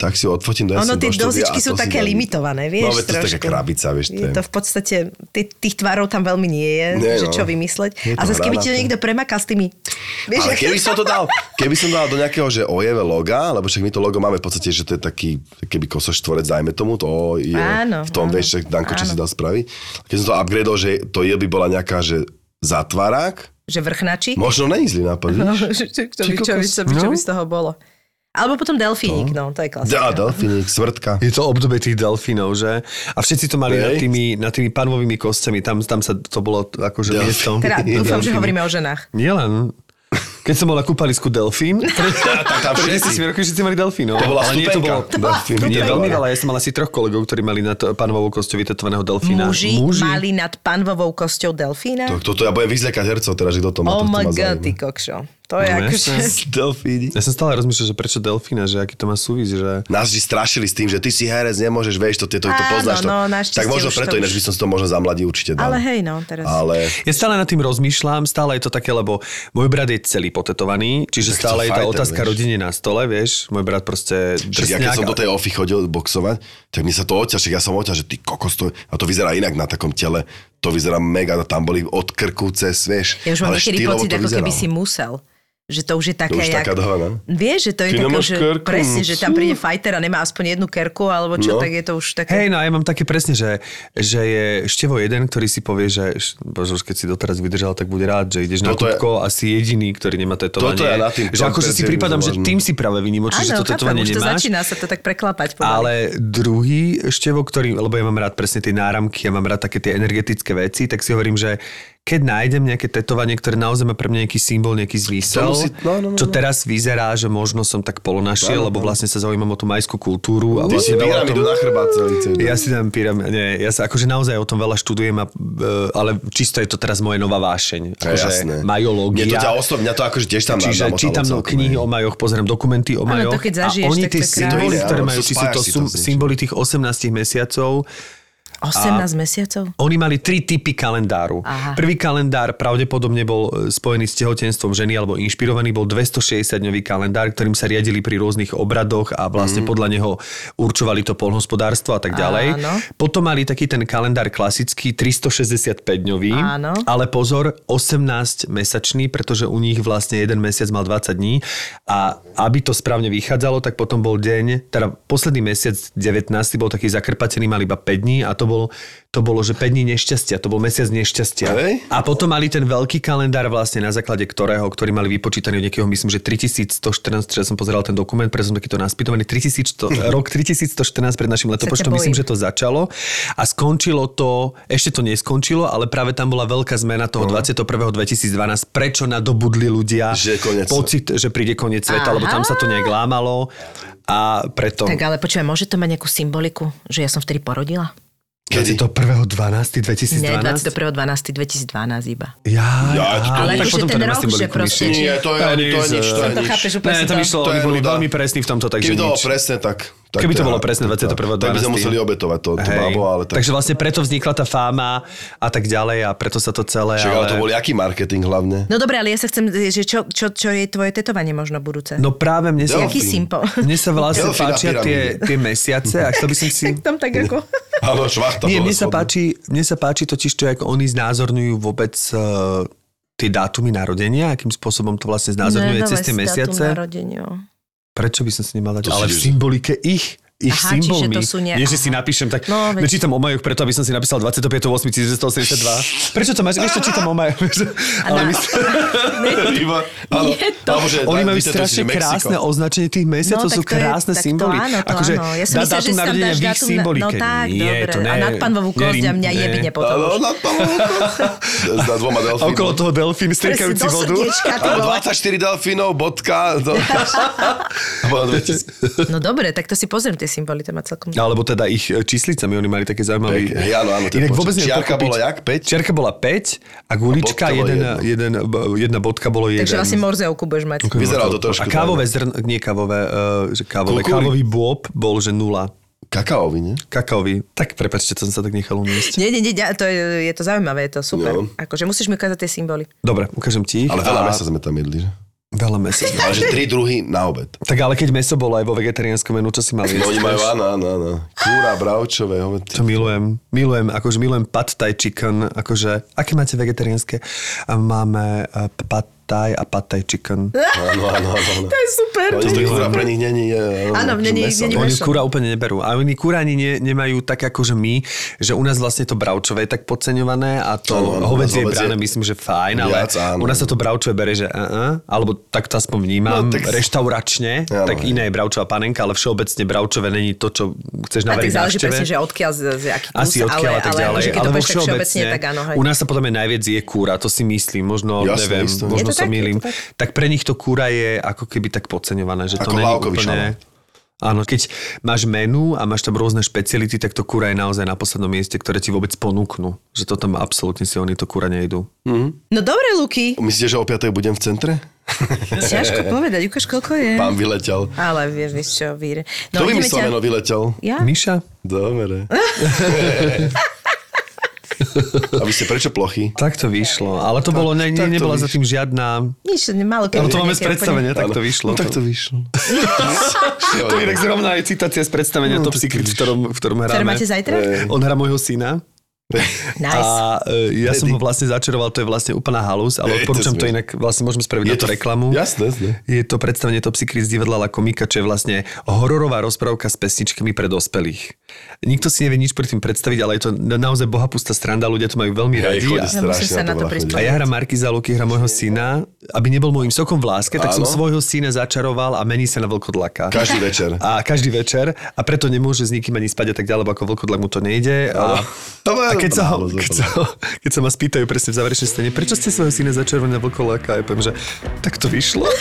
Speaker 6: tak si odfotím do
Speaker 5: Ono,
Speaker 6: do
Speaker 5: tie
Speaker 6: štúdia
Speaker 5: dozičky sú také
Speaker 6: dám.
Speaker 5: limitované, vieš,
Speaker 6: No, to je taká
Speaker 5: trošku.
Speaker 6: krabica, vieš. To
Speaker 5: Je to v podstate, tých, tých tvarov tam veľmi nie je,
Speaker 6: Nie,
Speaker 5: že
Speaker 6: no.
Speaker 5: čo vymysleť. A zase keby ti to niekto premakal s tými... Vieš,
Speaker 6: Ale keby som to dal, keby som dal do nejakého, že ojeve loga, lebo však my to logo máme v podstate, že to je taký, keby kosoštvorec, dajme tomu, to je
Speaker 5: Áno,
Speaker 6: v tom,
Speaker 5: áno,
Speaker 6: vieš, Danko, čo
Speaker 5: áno.
Speaker 6: si dal spraviť. Keď som to upgradeol, že to je by bola nejaká, že zatvarák,
Speaker 5: že vrchnačík.
Speaker 6: možno není zlý nápad, [LAUGHS]
Speaker 5: No, čo, by, čo, by, čo, by, čo by z toho bolo. Alebo potom delfínik, no, to je
Speaker 6: Dá,
Speaker 5: klasika.
Speaker 6: delfínik, svrtka.
Speaker 3: Je to obdobie tých delfínov, že? A všetci to mali nad tými, nad tými panvovými kosťami, tam, tam sa to bolo akože
Speaker 6: Delfín.
Speaker 3: miesto.
Speaker 5: Teda [LAUGHS] dúfam, že hovoríme o ženách.
Speaker 3: Nielen. Keď som bol na kúpalisku delfín, [LAUGHS]
Speaker 6: tam všetci.
Speaker 3: 10 rokov všetci mali delfínov.
Speaker 6: To bola
Speaker 3: Ale nie, to bolo,
Speaker 6: Delfín.
Speaker 3: nie
Speaker 6: To
Speaker 3: veľmi veľa. Ja som mal asi troch kolegov, ktorí mali na to, panovou kosťou vytetovaného delfína.
Speaker 5: Muži, mali nad panvovou kosťou delfína.
Speaker 6: To, toto ja budem vyzliekať hercov teraz, že kto to má.
Speaker 5: Oh my god, ty kokšo. To je
Speaker 3: No,
Speaker 5: akože... [LAUGHS]
Speaker 6: Delfíni.
Speaker 3: Ja som stále rozmýšľal, že prečo delfína, že aký to má súvis, že...
Speaker 6: Nás vždy strašili s tým, že ty si herec, nemôžeš, vieš, to, to, to, to poznáš. To.
Speaker 5: no, našťastie
Speaker 6: tak možno preto,
Speaker 5: to
Speaker 6: ináč by som si to možno za mladí určite dal.
Speaker 5: Ale hej, no, teraz...
Speaker 6: Ale
Speaker 3: Ja stále nad tým rozmýšľam, stále je to také, lebo môj brat je celý potetovaný, čiže
Speaker 6: Tak to
Speaker 3: stále je tá otázka
Speaker 6: vieš.
Speaker 3: rodine na stole, vieš. Môj brat proste
Speaker 6: Však ja keď
Speaker 3: drsňák.
Speaker 6: som do tej ofy chodil boxovať, tak mi sa to však ja som odťaž, že ty kokos to, a to vyzerá inak na takom tele, to vyzerá mega, tam boli od krku cez, vieš,
Speaker 5: Ja už mám niekedy pocit,
Speaker 6: to
Speaker 5: ako keby
Speaker 6: vyzeralo.
Speaker 5: si musel. Že to už je také,
Speaker 6: To už
Speaker 5: jak...
Speaker 6: taká dohoda.
Speaker 5: Vieš, že to je také,
Speaker 6: nemáš
Speaker 5: že
Speaker 6: kerku.
Speaker 5: presne, že tam príde fighter a nemá aspoň jednu kerku, alebo čo,
Speaker 6: No.
Speaker 5: tak je to už také...
Speaker 3: Hej, no a ja mám také presne, že, že je števo jeden, ktorý si povie, že bože, už keď si doteraz vydržal, tak bude rád, že ideš na
Speaker 6: Toto je-
Speaker 3: kúpko a si jediný, ktorý nemá tetovanie.
Speaker 6: Toto ja na tým
Speaker 3: že akože si prípadám, že tým si práve vynimočný, že to tetovanie
Speaker 5: už to
Speaker 3: nemáš.
Speaker 5: začína sa to tak preklapať pomaly.
Speaker 3: Ale druhý števo, ktorý, lebo ja mám rád presne tie náramky, ja mám rád také tie energetické veci, tak si hovorím, že keď nájdem nejaké tetovanie, ktoré naozaj má pre mňa nejaký symbol, nejaký zmysel,
Speaker 6: musí- no, no, no,
Speaker 3: čo
Speaker 6: no.
Speaker 3: teraz vyzerá, že možno som tak polonašiel,
Speaker 6: No, no,
Speaker 3: lebo
Speaker 6: no.
Speaker 3: vlastne sa zaujímam o tú majskú kultúru. A
Speaker 6: Ty si
Speaker 3: vlastne veľa o
Speaker 6: pyramidu
Speaker 3: tom-
Speaker 6: na chrbát celý celý.
Speaker 3: ja si dám pyramid, nie, ja sa akože naozaj o tom veľa študujem, a, e, ale čisto je to teraz moje nová vášeň. Akože
Speaker 6: jasné.
Speaker 3: majológia.
Speaker 6: Mne to ťa osloví, mňa to akože tiež tam
Speaker 3: Čiže
Speaker 6: zamotalo
Speaker 3: čítam
Speaker 6: celkom,
Speaker 3: knihy o majoch, pozerám dokumenty o
Speaker 5: Áno,
Speaker 3: majoch.
Speaker 5: to keď zažiješ,
Speaker 3: a oni tie symboly, ktoré majú, či sú
Speaker 6: spájaš
Speaker 3: to
Speaker 6: si
Speaker 3: symboly tých 18 mesiacov,
Speaker 5: 18 mesiacov?
Speaker 3: oni mali tri typy kalendáru.
Speaker 5: Aha.
Speaker 3: Prvý kalendár pravdepodobne bol e, spojený s tehotenstvom ženy alebo inšpirovaný bol 260-dňový kalendár, ktorým sa riadili pri rôznych obradoch a vlastne podľa neho určovali to polnohospodárstvo a tak ďalej.
Speaker 5: Áno.
Speaker 3: Potom mali taký ten kalendár klasický 365-dňový,
Speaker 5: Áno.
Speaker 3: ale pozor, 18-mesačný, pretože u nich vlastne jeden mesiac mal 20 dní a aby to správne vychádzalo, tak potom bol deň, teda posledný mesiac 19 bol taký zakrpatený, mal iba 5 dní a to, bol, to bolo, že 5 dní nešťastia, to bol mesiac nešťastia.
Speaker 6: Hej.
Speaker 3: A potom mali ten veľký kalendár vlastne na základe ktorého, ktorý mali vypočítaný od nejakého, myslím, že 3114, že som pozeral ten dokument, preto som takýto naspýtovaný, 3100, [LAUGHS] rok 3114 pred našim letopočtom, myslím, že to začalo a skončilo to, ešte to neskončilo, ale práve tam bola veľká zmena toho 21. 2012, prečo nadobudli ľudia
Speaker 6: Že je koniec
Speaker 3: pocit, že príde koniec sveta,
Speaker 5: Aha.
Speaker 3: lebo tam sa to nejak lámalo a preto...
Speaker 5: Tak ale počúvaj, môže to mať nejakú symboliku, že ja som vtedy porodila?
Speaker 6: Kedy?
Speaker 3: 21.12.2012?
Speaker 5: Nie, 21.12.2012 iba.
Speaker 3: Ja,
Speaker 6: Ja,
Speaker 3: á,
Speaker 5: Ale
Speaker 3: tak potom to
Speaker 5: ten
Speaker 3: nemá
Speaker 5: rok, že proste,
Speaker 6: Nie, to je, to je nič, to je
Speaker 5: Som to
Speaker 6: nič.
Speaker 5: chápeš úplne
Speaker 3: Ne, tam
Speaker 5: to...
Speaker 3: išlo,
Speaker 6: To
Speaker 3: oni boli veľmi presní v tomto, takže
Speaker 6: Keby to bolo
Speaker 3: nič.
Speaker 6: presné, tak... tak
Speaker 3: Keby to bolo presné 21.
Speaker 6: Tak by sme museli obetovať to, tú
Speaker 3: Hej.
Speaker 6: ale tak...
Speaker 3: Takže vlastne preto vznikla tá fáma a tak ďalej a preto sa to celé...
Speaker 6: Však, ale to bol aký marketing hlavne?
Speaker 5: No dobre, ale ja sa chcem, že čo, čo, čo je tvoje tetovanie možno budúce?
Speaker 3: No práve mne sa...
Speaker 6: Delfín.
Speaker 5: Jaký symbol?
Speaker 3: Mne sa vlastne
Speaker 6: Delfín
Speaker 3: páčia tie, tie mesiace a chcel by som si... [LAUGHS]
Speaker 5: tam tak ako... [LAUGHS]
Speaker 6: Áno, švachta
Speaker 3: Nie, mne sa, páči, mne sa páči totiž to, ako oni znázorňujú vôbec uh, tie dátumy narodenia, akým spôsobom to vlastne znázorňuje cez tie mesiace. Prečo by som si nemal dať?
Speaker 6: To
Speaker 3: Ale v symbolike ich ich
Speaker 5: Aha, čiže
Speaker 3: symbolmi.
Speaker 5: to sú ne-
Speaker 3: Nie, že si napíšem tak,
Speaker 5: No,
Speaker 3: no,
Speaker 5: veď-
Speaker 3: nečítam o majoch preto, aby som si napísal 25.8.1982. Prečo to máš? Vieš, čo čítam o majoch? Ale [LAUGHS]
Speaker 5: to.
Speaker 3: Oni majú strašne krásne označenie tých mesiacov,
Speaker 5: No,
Speaker 3: sú
Speaker 5: to je-
Speaker 3: krásne
Speaker 5: to
Speaker 3: symboly.
Speaker 5: áno, to
Speaker 3: akože
Speaker 5: áno. Ja som
Speaker 3: dátum
Speaker 5: že si tam
Speaker 3: narodenia
Speaker 5: dáš
Speaker 3: v ich symbolike.
Speaker 5: No tak,
Speaker 3: Nie,
Speaker 5: dobre.
Speaker 3: to ne,
Speaker 5: A nad panovú kosť a mňa
Speaker 3: ne.
Speaker 5: jebine potom už.
Speaker 6: nad S [LAUGHS] na dvoma
Speaker 3: A
Speaker 6: delfínov.
Speaker 3: okolo toho delfín striekajúci vodu.
Speaker 5: srdiečka, ty
Speaker 6: Áno,
Speaker 5: vole.
Speaker 6: 24 delfínov, bodka. To... A potom 2000.
Speaker 5: No dobre, tak to si pozriem tie symboly, to má celkom...
Speaker 3: Alebo teda ich e, číslicami, oni mali také zaujímavé...
Speaker 6: Hej, áno, áno, ten
Speaker 3: Inak
Speaker 6: počet.
Speaker 3: vôbec
Speaker 6: Čiarka bola jak? Päť?
Speaker 3: Čiarka bola 5 a gulička,
Speaker 6: bolo
Speaker 3: jeden, jeden, jedna bodka bolo jeden.
Speaker 5: Takže vlastne morzeovku budeš mať.
Speaker 6: Vyzeralo to trošku
Speaker 3: A kávové zrn, nie kávové, uh, že kávové,
Speaker 6: Kukury.
Speaker 3: kávový bôb bol, že nula.
Speaker 6: Kakaový, nie?
Speaker 3: Kakaový. Tak prepačte, to som sa tak nechal uniesť.
Speaker 5: Nie, nie, nie, to je, je to zaujímavé, je to super.
Speaker 6: No.
Speaker 5: Akože musíš mi ukázať tie symboly.
Speaker 3: Dobre, ukážem ti ich.
Speaker 6: Ale veľa
Speaker 3: a-
Speaker 6: mesa sme tam jedli, že?
Speaker 3: Veľa mesa.
Speaker 6: Ale že tri druhy na obed.
Speaker 3: Tak ale keď meso bolo aj vo vegetariánskom menu, čo si mal jesť? [LAUGHS]
Speaker 6: No oni majú, áno, áno, áno. Kúra, bravčové.
Speaker 3: To milujem. Milujem, akože milujem pad thai chicken, akože, aké máte vegetariánske? Máme uh, pad thai a pad thai chicken. [LAUGHS]
Speaker 6: Áno, áno, áno.
Speaker 5: To je super.
Speaker 6: No,
Speaker 5: to je
Speaker 6: oni kúra pre nich není... je,
Speaker 5: Áno, není-
Speaker 3: Oni kúra úplne neberú. A oni kúra ani ne, nemajú tak ako že my, že u nás vlastne to bravčové je tak podceňované a to
Speaker 6: Áno,
Speaker 3: hovedzie
Speaker 6: hovedzie-
Speaker 3: bráne myslím, že fajn, ale
Speaker 6: Viac, áno.
Speaker 3: u nás sa to bravčové bere, že uh-uh, alebo tak to aspoň vnímam,
Speaker 6: No, tak-
Speaker 3: reštauračne,
Speaker 6: Áno,
Speaker 3: tak iné je bravčová panenka, ale všeobecne bravčové není to, čo chceš navariť
Speaker 5: záleží presne, že odkiaľ, z, z aký kus,
Speaker 3: Asi odkiaľ
Speaker 5: ale,
Speaker 3: a tak
Speaker 5: ale
Speaker 3: ďalej. vo
Speaker 5: povieš tak všeobecne, tak áno. Hej.
Speaker 3: U nás sa potom aj najviac je kúra, to si myslím, možno,
Speaker 6: Jasné,
Speaker 3: neviem, možno
Speaker 5: Je
Speaker 3: sa mýlim.
Speaker 5: tak.
Speaker 3: Tak pre nich to kúra je ako keby tak podceňované, že to není úplne...
Speaker 6: šalát.
Speaker 3: Áno, keď máš menu a máš tam rôzne špeciality, tak to kúra je naozaj na poslednom mieste, ktoré ti vôbec ponúknú. Že to tam absolútne si oni to kúra nejdú.
Speaker 5: No dobre, Luky.
Speaker 6: Myslíte, že o 5. budem v centre?
Speaker 5: Ťažko [LAUGHS] povedať, ukáž, koľko je.
Speaker 6: Pán vyletel.
Speaker 5: Ale vieš, vieš čo, víre.
Speaker 6: Kto
Speaker 5: ideme
Speaker 6: vymyslel meno vyletel?
Speaker 5: Ja?
Speaker 3: Miša?
Speaker 6: Dobre. [LAUGHS] [LAUGHS] A vy ste prečo plochy?
Speaker 3: Tak to vyšlo. Ale to bolo, ne, ne,
Speaker 6: tak
Speaker 3: nebola za tým žiadna...
Speaker 5: Nič, málo
Speaker 3: Ale to máme z predstavenia, tak to vyšlo.
Speaker 6: No, tak to vyšlo. [LAUGHS]
Speaker 3: To je inak zrovna aj citácia z predstavenia
Speaker 6: No,
Speaker 3: Top
Speaker 6: tak to
Speaker 3: Secret, v ktorom, v ktorom
Speaker 5: Ktoré
Speaker 3: hráme.
Speaker 5: máte zajtra?
Speaker 3: On hrá môjho syna.
Speaker 5: Nice.
Speaker 3: A e, ja som
Speaker 6: Tedy.
Speaker 3: ho vlastne začaroval, to je vlastne úplná halus, ale
Speaker 6: to
Speaker 3: odporúčam to
Speaker 6: smiešne.
Speaker 3: inak, vlastne môžeme spraviť
Speaker 6: Je
Speaker 3: na to
Speaker 6: to-
Speaker 3: reklamu.
Speaker 6: Jasné, jasné.
Speaker 3: Je to predstavenie Top Secret z divadla La Komika, čo je vlastne hororová rozprávka s pesničkami pre dospelých. Nikto si nevie nič pri tým predstaviť, ale je to na- naozaj bohapustá stranda, ľudia to majú veľmi
Speaker 6: Hej,
Speaker 3: radi. A,
Speaker 5: Ja
Speaker 6: strašne
Speaker 5: sa na to prispôsobiť.
Speaker 3: a ja hrám Markiza Luky, hrám môjho syna. Aby nebol môjim sokom v láske, tak som
Speaker 6: Áno.
Speaker 3: svojho syna začaroval a mení sa na vlkodlaka.
Speaker 6: Každý večer.
Speaker 3: A každý večer. A preto nemôže s nikým ani spať a tak ďalej, lebo ako vlkodlak mu to nejde. A, a keď, sa ho, keď, sa ho, keď sa ma spýtajú presne v záverečnej scéne, prečo ste svojho syna začervali na vlkodlaka? Ja poviem, že tak to vyšlo. [LAUGHS]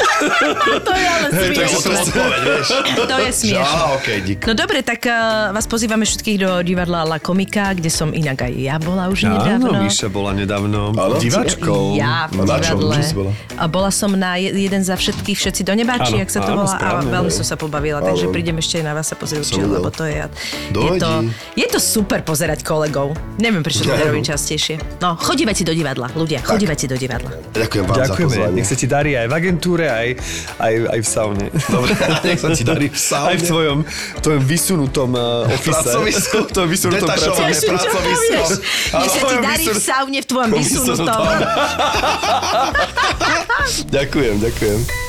Speaker 5: To je ale
Speaker 6: odpoveď, vieš. [LAUGHS]
Speaker 5: To je.
Speaker 6: Á, okej, dík.
Speaker 5: No dobre, tak uh, vás pozývame všetkých do divadla La Komika, kde som inak aj ja bola už nedávno.
Speaker 3: Áno, Míša bola nedávno
Speaker 6: Áno?
Speaker 3: diváčkou.
Speaker 5: Ja v
Speaker 6: A na čom?
Speaker 5: divadle.
Speaker 6: Bola?
Speaker 5: A bola som na je- jeden za všetkých, všetci do nebáči,
Speaker 3: Áno,
Speaker 5: ak sa to
Speaker 3: áno,
Speaker 5: volá. A veľmi som sa pobavila, takže prídem ešte aj na vás sa pozrieť lebo to je... Je
Speaker 6: Dojdi.
Speaker 5: to, je to super pozerať kolegov. Neviem, prečo to nerobím častejšie. No, chodívajte do divadla, ľudia, chodívajte do divadla.
Speaker 6: Ďakujem vám za
Speaker 3: Ďakujeme,
Speaker 6: pozvanie.
Speaker 3: nech sa ti darí aj v agentúre, aj, aj, aj v saune.
Speaker 6: Dobre, [LAUGHS] nech sa ti darí v saune.
Speaker 3: Aj v tvojom, tvojom vysunutom uh, office.
Speaker 6: Pracovisku.
Speaker 3: v [LAUGHS] tvojom vysunutom pracovisku.
Speaker 6: pracovisko.
Speaker 5: Nech sa ti darí v saune v tvojom vysunutom. [LAUGHS]
Speaker 6: Ďakujem, ďakujem.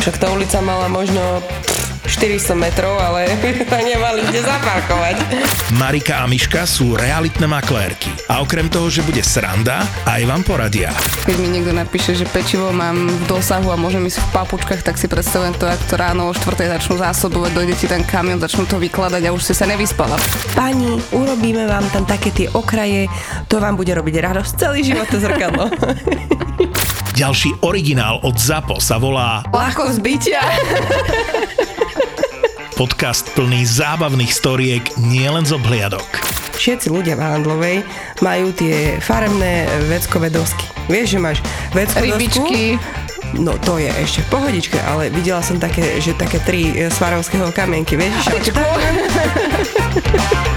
Speaker 7: Však tá ulica mala možno pff, 400 metrov, ale [LAUGHS] nemali kde zaparkovať.
Speaker 1: Marika a Miška sú realitné maklérky. A okrem toho, že bude sranda, aj vám poradia.
Speaker 8: Keď mi niekto napíše, že pečivo mám v dosahu a môžem ísť v papučkách, tak si predstavujem to, ako to ráno o 4. začnú zásobovať, dojde ti ten kamion, začnú to vykladať a už si sa nevyspala.
Speaker 7: Pani, urobíme vám tam také tie okraje, to vám bude robiť radosť celý život to zrkadlo. [LAUGHS]
Speaker 1: Ďalší originál od ZAPO sa volá
Speaker 8: Ľahko zbytia. [LAUGHS]
Speaker 1: podcast plný zábavných storiek nielen z obhliadok.
Speaker 7: Všetci ľudia v Handlovej majú tie farebné veckové dosky. Vieš, že máš veckové
Speaker 8: Rybičky.
Speaker 7: No to je ešte v pohodičke, ale videla som také, že také tri e, svarovského kamienky, vieš? že- [LAUGHS]